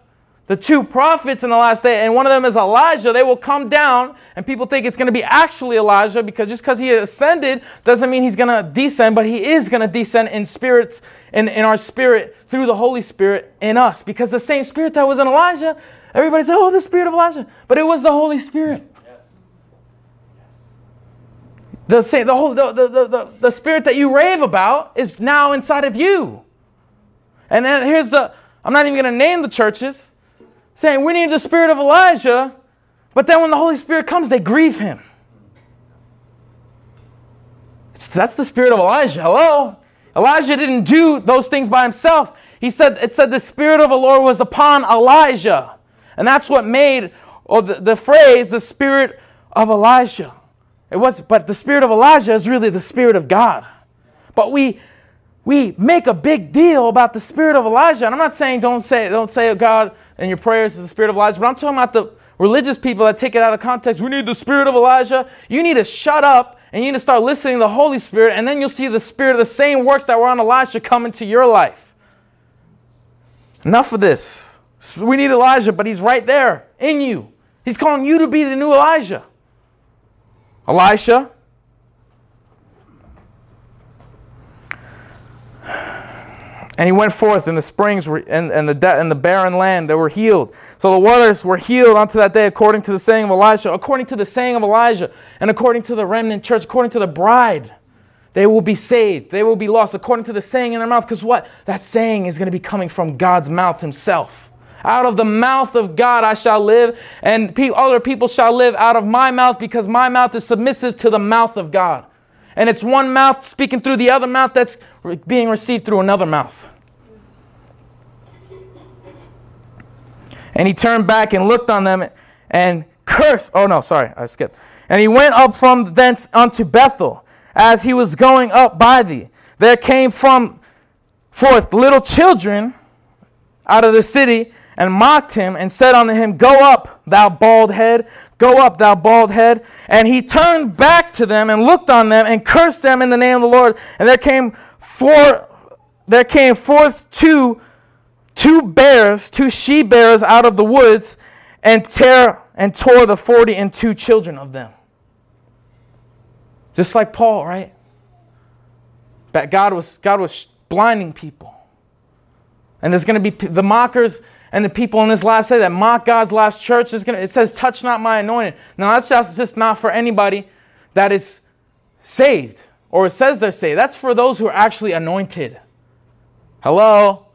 the two prophets in the last day, and one of them is Elijah, they will come down, and people think it's going to be actually Elijah because just because he ascended doesn't mean he's going to descend, but he is going to descend in spirits, in, in our spirit, through the Holy Spirit in us. Because the same spirit that was in Elijah, everybody said, oh, the spirit of Elijah. But it was the Holy Spirit. The, the, whole, the, the, the, the spirit that you rave about is now inside of you. And then here's the, I'm not even going to name the churches, saying we need the spirit of Elijah, but then when the Holy Spirit comes, they grieve him. It's, that's the spirit of Elijah. Hello? Elijah didn't do those things by himself. He said, it said the spirit of the Lord was upon Elijah. And that's what made or the, the phrase the spirit of Elijah. It was, but the spirit of Elijah is really the spirit of God. But we we make a big deal about the spirit of Elijah. And I'm not saying don't say don't say God in your prayers is the spirit of Elijah, but I'm talking about the religious people that take it out of context. We need the spirit of Elijah. You need to shut up and you need to start listening to the Holy Spirit, and then you'll see the spirit of the same works that were on Elijah come into your life. Enough of this. We need Elijah, but he's right there in you. He's calling you to be the new Elijah. Elisha. And he went forth, and the springs were, and, and, the de- and the barren land they were healed. So the waters were healed unto that day, according to the saying of Elisha, according to the saying of Elijah, and according to the remnant church, according to the bride. They will be saved. They will be lost, according to the saying in their mouth. Because what? That saying is going to be coming from God's mouth Himself. Out of the mouth of God I shall live, and pe- other people shall live out of my mouth because my mouth is submissive to the mouth of God. And it's one mouth speaking through the other mouth that's being received through another mouth. And he turned back and looked on them and cursed. Oh, no, sorry, I skipped. And he went up from thence unto Bethel as he was going up by thee. There came from forth little children out of the city and mocked him and said unto him, Go up, thou bald head, go up, thou bald head. And he turned back to them and looked on them and cursed them in the name of the Lord. And there came forth, there came forth two, two bears, two she bears out of the woods, and tear and tore the forty and two children of them. Just like Paul, right? That God was God was blinding people. And there's going to be the mockers and the people in this last day that mock God's last church is gonna it says, touch not my anointed. Now that's just, just not for anybody that is saved, or it says they're saved. That's for those who are actually anointed. Hello?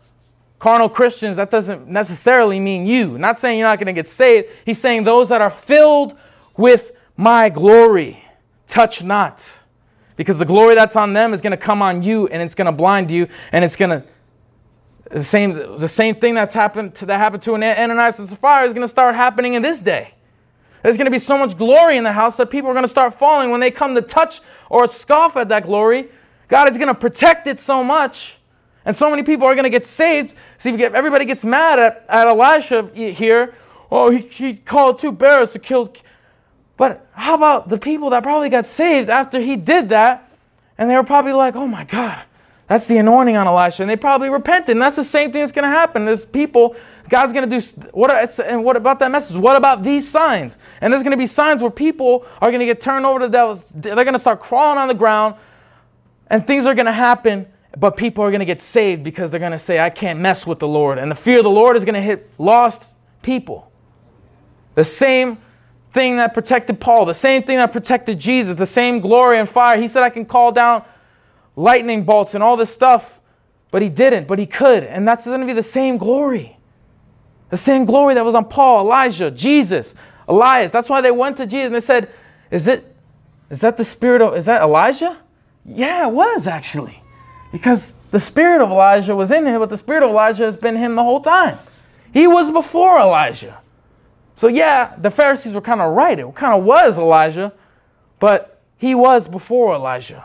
Carnal Christians, that doesn't necessarily mean you. Not saying you're not going to get saved. He's saying those that are filled with my glory, touch not. Because the glory that's on them is going to come on you and it's going to blind you and it's going to the same, the same thing that's happened to, that happened to an Ananias and Sapphira is going to start happening in this day. There's going to be so much glory in the house that people are going to start falling when they come to touch or scoff at that glory. God is going to protect it so much, and so many people are going to get saved. See, everybody gets mad at, at Elisha here. Oh, he, he called two bears to kill. But how about the people that probably got saved after he did that? And they were probably like, oh my God, that's the anointing on Elisha. And they probably repented. And that's the same thing that's going to happen. There's people, God's going to do, what, and what about that message? What about these signs? And there's going to be signs where people are going to get turned over to the devil. They're going to start crawling on the ground. And things are going to happen. But people are going to get saved because they're going to say, I can't mess with the Lord. And the fear of the Lord is going to hit lost people. The same thing that protected Paul, the same thing that protected Jesus, the same glory and fire. He said, I can call down lightning bolts and all this stuff, but he didn't, but he could. And that's going to be the same glory. The same glory that was on Paul, Elijah, Jesus, Elias. That's why they went to Jesus and they said, is it is that the spirit of is that Elijah? Yeah, it was actually. Because the spirit of Elijah was in him, but the spirit of Elijah has been him the whole time. He was before Elijah. So yeah, the Pharisees were kind of right. It kind of was Elijah, but he was before Elijah.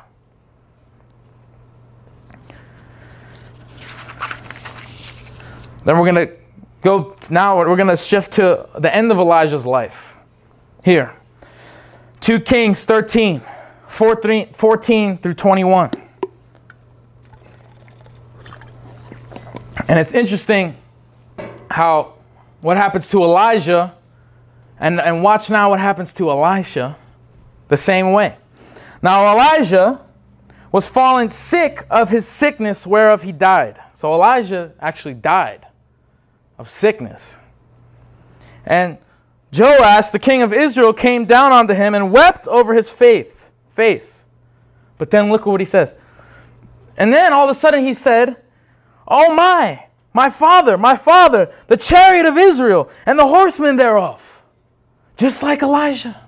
Then we're going to go now we're going to shift to the end of Elijah's life. Here. 2 Kings 13, 14 through 21. And it's interesting how what happens to Elijah and, and watch now what happens to Elisha the same way. Now Elijah was fallen sick of his sickness whereof he died. So Elijah actually died of sickness. And Joash, the king of Israel, came down onto him and wept over his faith, face. But then look at what he says. And then all of a sudden he said, Oh my, my father, my father, the chariot of Israel and the horsemen thereof. Just like Elijah.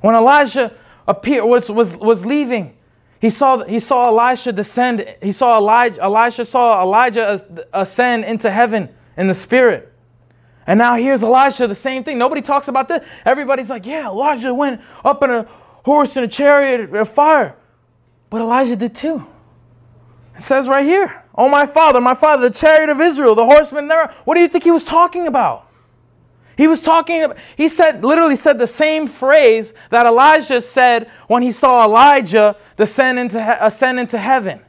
When Elijah appeared, was, was, was leaving, he saw, he saw Elisha descend. He saw Elijah, Elisha saw Elijah ascend into heaven in the spirit. And now here's Elisha, the same thing. Nobody talks about this. Everybody's like, yeah, Elijah went up in a horse and a chariot of fire. But Elijah did too. It says right here, Oh, my father, my father, the chariot of Israel, the horsemen there. What do you think he was talking about? He was talking, he said, literally said the same phrase that Elijah said when he saw Elijah descend into, ascend into heaven.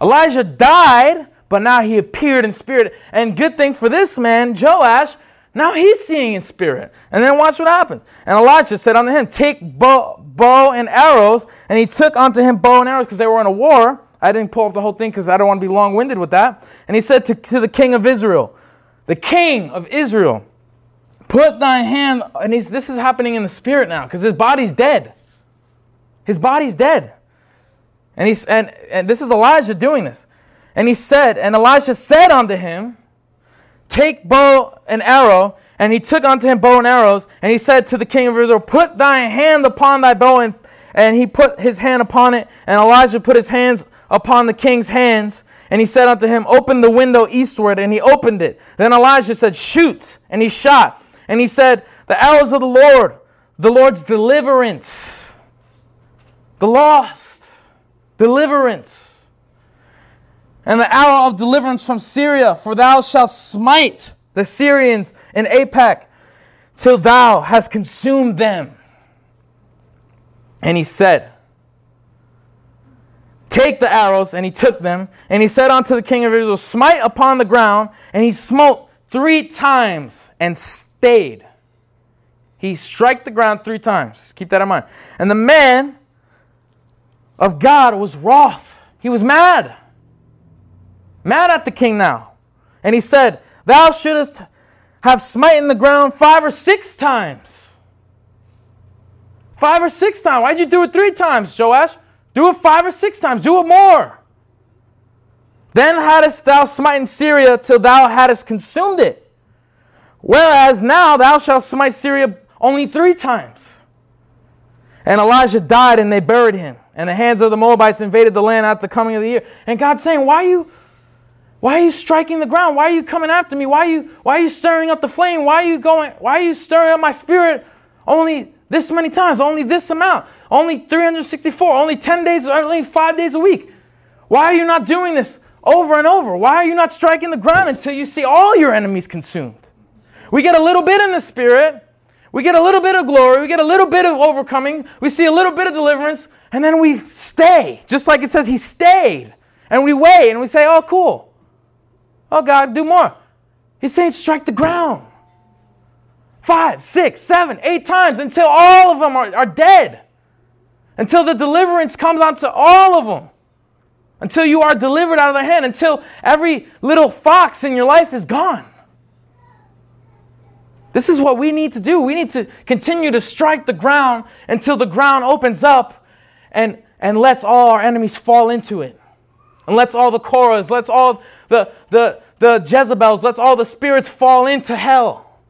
Elijah died but now he appeared in spirit. And good thing for this man, Joash, now he's seeing in spirit. And then watch what happens. And Elijah said unto him, Take bow, bow and arrows. And he took unto him bow and arrows because they were in a war. I didn't pull up the whole thing because I don't want to be long winded with that. And he said to, to the king of Israel, The king of Israel, put thy hand. And he's, this is happening in the spirit now because his body's dead. His body's dead. And, he's, and, and this is Elijah doing this. And he said, and Elisha said unto him, Take bow and arrow. And he took unto him bow and arrows. And he said to the king of Israel, Put thy hand upon thy bow. And, and he put his hand upon it. And Elijah put his hands upon the king's hands. And he said unto him, Open the window eastward. And he opened it. Then Elijah said, Shoot. And he shot. And he said, The arrows of the Lord, the Lord's deliverance, the lost, deliverance and the hour of deliverance from Syria, for thou shalt smite the Syrians in Aphek till thou hast consumed them. And he said, Take the arrows, and he took them, and he said unto the king of Israel, Smite upon the ground, and he smote three times and stayed. He struck the ground three times. Keep that in mind. And the man of God was wroth. He was mad mad at the king now. And he said, Thou shouldst have smitten the ground five or six times. Five or six times. Why'd you do it three times, Joash? Do it five or six times. Do it more. Then hadst thou smitten Syria till thou hadst consumed it. Whereas now thou shalt smite Syria only three times. And Elijah died and they buried him. And the hands of the Moabites invaded the land at the coming of the year. And God's saying, Why are you why are you striking the ground? Why are you coming after me? Why are you, why are you stirring up the flame? Why are you going, why are you stirring up my spirit only this many times? Only this amount? Only 364? Only 10 days, only five days a week? Why are you not doing this over and over? Why are you not striking the ground until you see all your enemies consumed? We get a little bit in the spirit. We get a little bit of glory. We get a little bit of overcoming. We see a little bit of deliverance. And then we stay. Just like it says, he stayed. And we wait and we say, oh, cool. Oh, God, do more. He's saying strike the ground. Five, six, seven, eight times until all of them are, are dead. Until the deliverance comes onto all of them. Until you are delivered out of their hand. Until every little fox in your life is gone. This is what we need to do. We need to continue to strike the ground until the ground opens up and, and lets all our enemies fall into it. And lets all the Korahs, lets all the, the, the Jezebels, lets all the spirits fall into hell.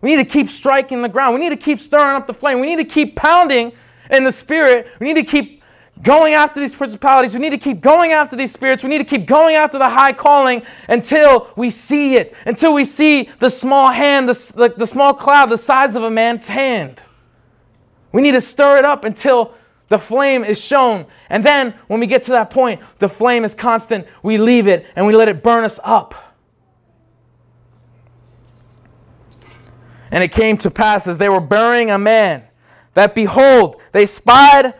We need to keep striking the ground. We need to keep stirring up the flame. We need to keep pounding in the spirit. We need to keep going after these principalities. We need to keep going after these spirits. We need to keep going after the high calling until we see it, until we see the small hand, the, the, the small cloud the size of a man's hand. We need to stir it up until the flame is shown. And then when we get to that point, the flame is constant. We leave it and we let it burn us up. And it came to pass as they were burying a man that behold, they spied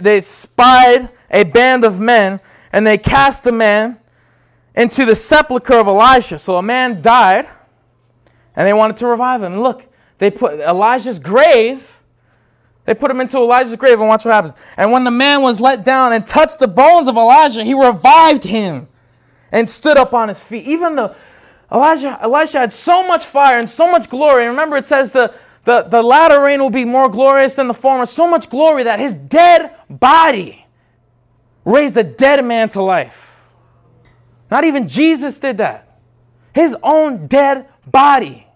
they spied a band of men and they cast the man into the sepulchre of Elisha. So a man died and they wanted to revive him. And look, they put Elijah's grave, they put him into Elijah's grave and watch what happens. And when the man was let down and touched the bones of Elijah, he revived him and stood up on his feet. Even though Elijah, Elijah had so much fire and so much glory. And remember, it says the, the, the latter rain will be more glorious than the former. So much glory that his dead body raised a dead man to life. Not even Jesus did that. His own dead body.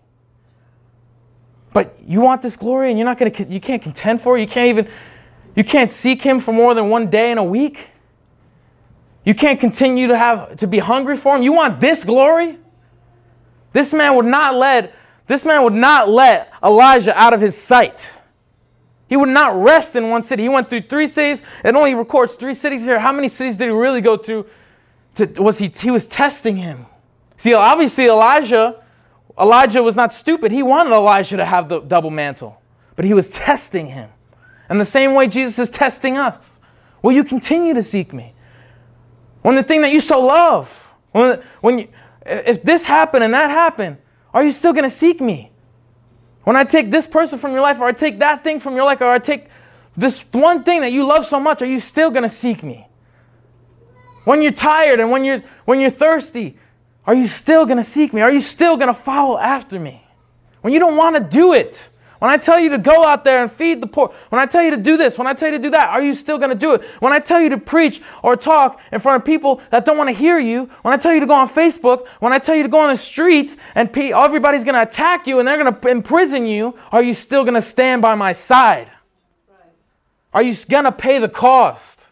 But you want this glory and you're not going to you can't contend for it. You can't even you can't seek him for more than one day in a week. You can't continue to have to be hungry for him. You want this glory? This man would not let this man would not let Elijah out of his sight. He would not rest in one city. He went through three cities. It only records three cities here. How many cities did he really go through? To, was he, he was testing him. See, obviously Elijah, Elijah was not stupid. He wanted Elijah to have the double mantle, but he was testing him. And the same way Jesus is testing us. Will you continue to seek me? When the thing that you so love, when, when you, if this happened and that happened, are you still going to seek me? When I take this person from your life, or I take that thing from your life, or I take this one thing that you love so much, are you still going to seek me? When you're tired and when you're, when you're thirsty, are you still going to seek me? Are you still going to follow after me? When you don't want to do it, when I tell you to go out there and feed the poor, when I tell you to do this, when I tell you to do that, are you still going to do it? When I tell you to preach or talk in front of people that don't want to hear you, when I tell you to go on Facebook, when I tell you to go on the streets and everybody's going to attack you and they're going to imprison you, are you still going to stand by my side? Are you going to pay the cost?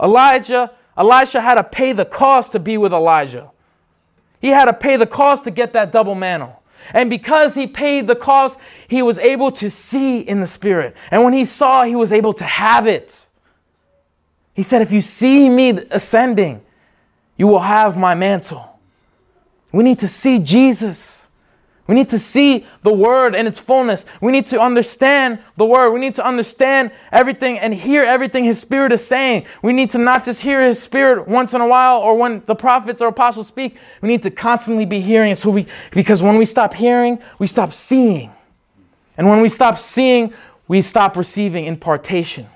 Elijah, Elisha had to pay the cost to be with Elijah. He had to pay the cost to get that double mantle. And because he paid the cost, he was able to see in the Spirit. And when he saw, he was able to have it. He said, If you see me ascending, you will have my mantle. We need to see Jesus. We need to see the word in its fullness. We need to understand the word. We need to understand everything and hear everything his spirit is saying. We need to not just hear his spirit once in a while or when the prophets or apostles speak. We need to constantly be hearing it so we because when we stop hearing, we stop seeing. And when we stop seeing, we stop receiving impartation.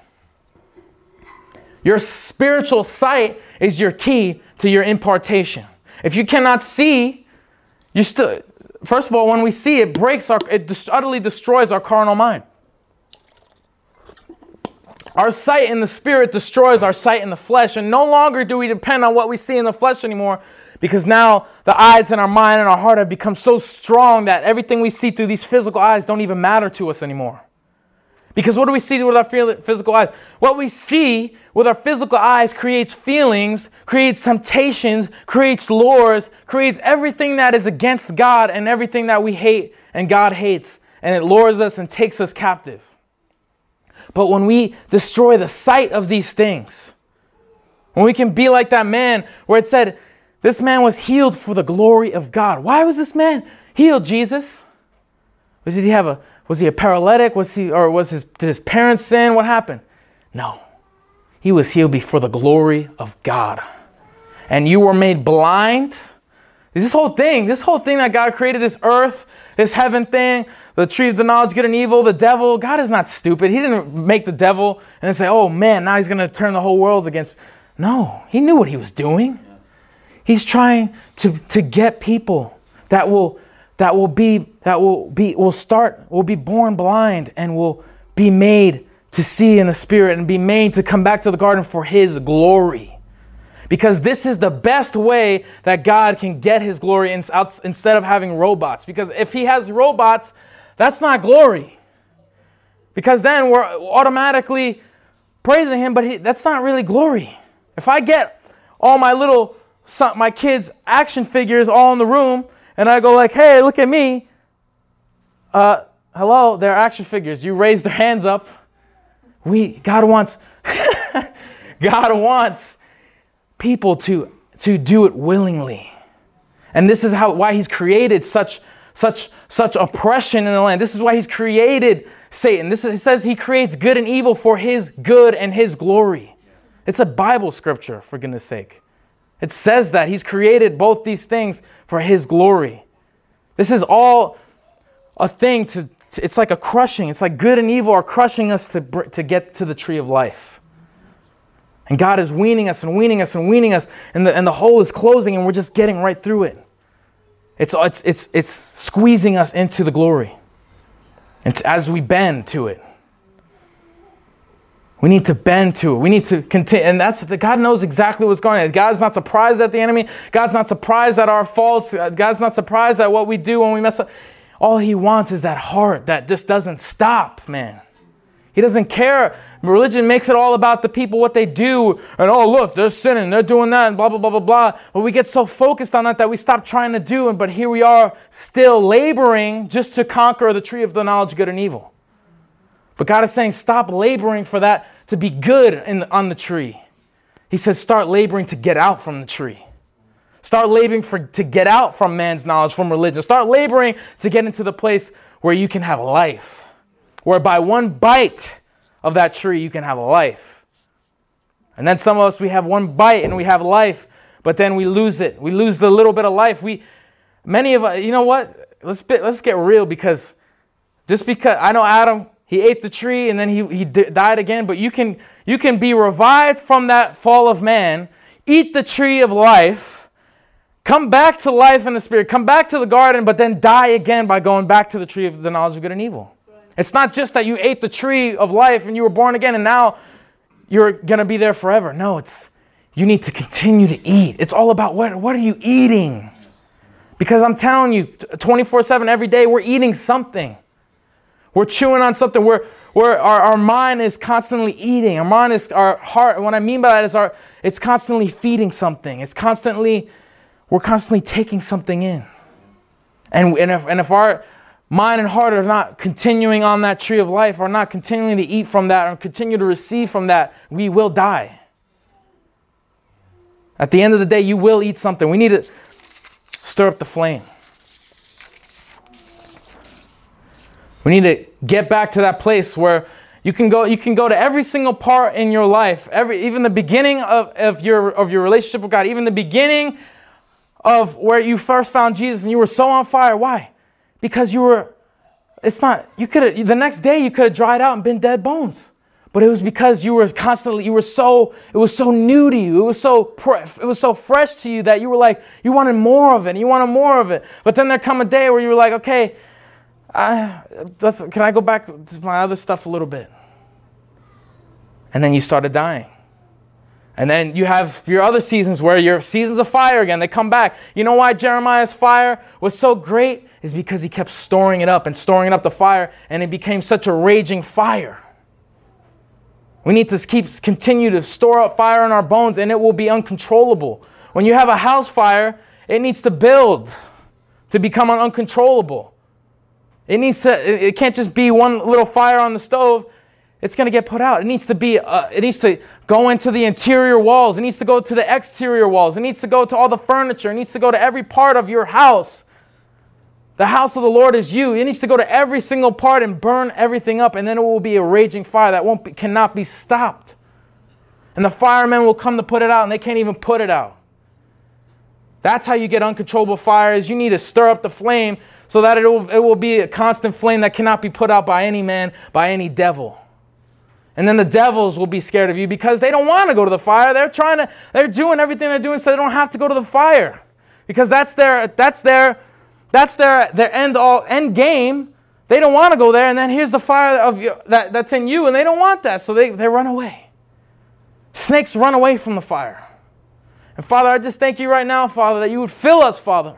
Your spiritual sight is your key to your impartation. If you cannot see, you still first of all, when we see it, breaks our, it utterly destroys our carnal mind. Our sight in the spirit destroys our sight in the flesh, and no longer do we depend on what we see in the flesh anymore because now the eyes in our mind and our heart have become so strong that everything we see through these physical eyes don't even matter to us anymore. Because what do we see with our physical eyes? What we see with our physical eyes creates feelings, creates temptations, creates lures, creates everything that is against God and everything that we hate and God hates. And it lures us and takes us captive. But when we destroy the sight of these things, when we can be like that man where it said, this man was healed for the glory of God. Why was this man healed, Jesus? Or did he have a was he a paralytic? Was he or was his did his parents sin? What happened? No. He was healed before the glory of God. And you were made blind. This whole thing, this whole thing that God created, this earth, this heaven thing, the tree of the knowledge good and evil, the devil, God is not stupid. He didn't make the devil and say, oh man, now he's going to turn the whole world against. No, he knew what he was doing. He's trying to, to get people that will that will be that will be will start will be born blind and will be made to see in the spirit and be made to come back to the garden for his glory because this is the best way that god can get his glory instead of having robots because if he has robots that's not glory. Because then we're automatically praising him, but he, that's not really glory. If I get all my little my kids' action figures all in the room, and I go like, "Hey, look at me," uh, hello, they're action figures. You raise their hands up. We God wants *laughs* God wants people to to do it willingly. And this is how why he's created such such such oppression in the land. This is why he's created Satan. This is, he says he creates good and evil for his good and his glory. It's a Bible scripture, for goodness sake. It says that he's created both these things for his glory. This is all a thing to, to, it's like a crushing. It's like good and evil are crushing us to, to get to the tree of life. And God is weaning us and weaning us and weaning us, and the, and the hole is closing, and we're just getting right through it. It's, it's, it's, it's squeezing us into the glory. And as we bend to it, we need to bend to it. We need to continue. And that's the, God knows exactly what's going on. God's not surprised at the enemy. God's not surprised at our faults. God's not surprised at what we do when we mess up. All he wants is that heart that just doesn't stop, man. He doesn't care. Religion makes it all about the people, what they do, and oh, look, they're sinning, they're doing that, and blah, blah, blah, blah, blah. But we get so focused on that that we stop trying to do, and but here we are still laboring just to conquer the tree of the knowledge good and evil. But God is saying, stop laboring for that to be good in, on the tree. He says, start laboring to get out from the tree. Start laboring for, to get out from man's knowledge, from religion. Start laboring to get into the place where you can have life. Where by one bite of that tree, you can have life. And then some of us, we have one bite and we have life, but then we lose it. We lose the little bit of life. We, many of us, you know what? Let's, be, let's get real because just because, I know Adam, he ate the tree and then he, he died again, but you can, you can be revived from that fall of man, eat the tree of life, Come back to life in the spirit. Come back to the garden, but then die again by going back to the tree of the knowledge of good and evil. It's not just that you ate the tree of life and you were born again and now you're going to be there forever. No, it's you need to continue to eat. It's all about what, what are you eating? Because I'm telling you, 24 7 every day, we're eating something. We're chewing on something. We're, we're, our, our mind is constantly eating. Our mind is our heart. And what I mean by that is our, it's constantly feeding something. It's constantly we're constantly taking something in. And, and, if, and if our mind and heart are not continuing on that tree of life, are not continuing to eat from that, or continue to receive from that, we will die. At the end of the day, you will eat something. We need to stir up the flame. We need to get back to that place where you can go, you can go to every single part in your life, every, even the beginning of, of, your, of your relationship with God, even the beginning of where you first found Jesus and you were so on fire. Why? Because you were, it's not, you could have, the next day you could have dried out and been dead bones. But it was because you were constantly, you were so, it was so new to you. It was so, it was so fresh to you that you were like, you wanted more of it. you wanted more of it. But then there come a day where you were like, okay, I, can I go back to my other stuff a little bit? And then you started dying. And then you have your other seasons where your seasons of fire again, they come back. You know why Jeremiah's fire was so great? Is because he kept storing it up and storing up the fire, and it became such a raging fire. We need to keep continue to store up fire in our bones, and it will be uncontrollable. When you have a house fire, it needs to build to become uncontrollable. It needs to. It can't just be one little fire on the stove it's going to get put out. It needs to be, uh, it needs to go into the interior walls. It needs to go to the exterior walls. It needs to go to all the furniture. It needs to go to every part of your house. The house of the Lord is you. It needs to go to every single part and burn everything up, and then it will be a raging fire that won't be, cannot be stopped. And the firemen will come to put it out, and they can't even put it out. That's how you get uncontrollable fires. You need to stir up the flame so that it will, it will be a constant flame that cannot be put out by any man, by any devil. And then the devils will be scared of you because they don't want to go to the fire. They're trying to, they're doing everything they're doing so they don't have to go to the fire. Because that's their, that's their, that's their, their end all end game. They don't want to go there, and then here's the fire of you, that, that's in you, and they don't want that, so they, they run away. Snakes run away from the fire. And Father, I just thank you right now, Father, that you would fill us, Father.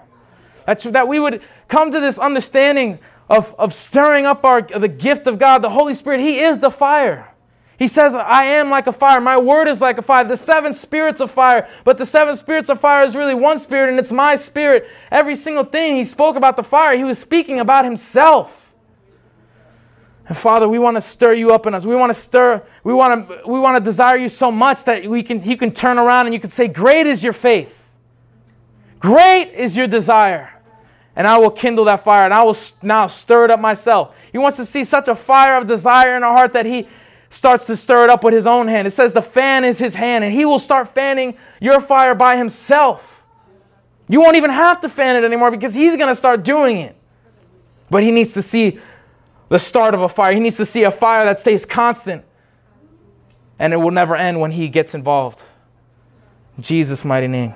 That, that we would come to this understanding of, of stirring up our, the gift of God, the Holy Spirit, He is the fire. He says, I am like a fire. My word is like a fire. The seven spirits of fire. But the seven spirits of fire is really one spirit, and it's my spirit. Every single thing he spoke about the fire, he was speaking about himself. And Father, we want to stir you up in us. We want to stir, we want to, we want to desire you so much that we can, you can turn around and you can say, Great is your faith. Great is your desire. And I will kindle that fire and I will now stir it up myself. He wants to see such a fire of desire in our heart that he, starts to stir it up with his own hand. It says the fan is his hand, and he will start fanning your fire by himself. You won't even have to fan it anymore because he's going to start doing it. But he needs to see the start of a fire. He needs to see a fire that stays constant and it will never end when he gets involved. In Jesus' mighty name.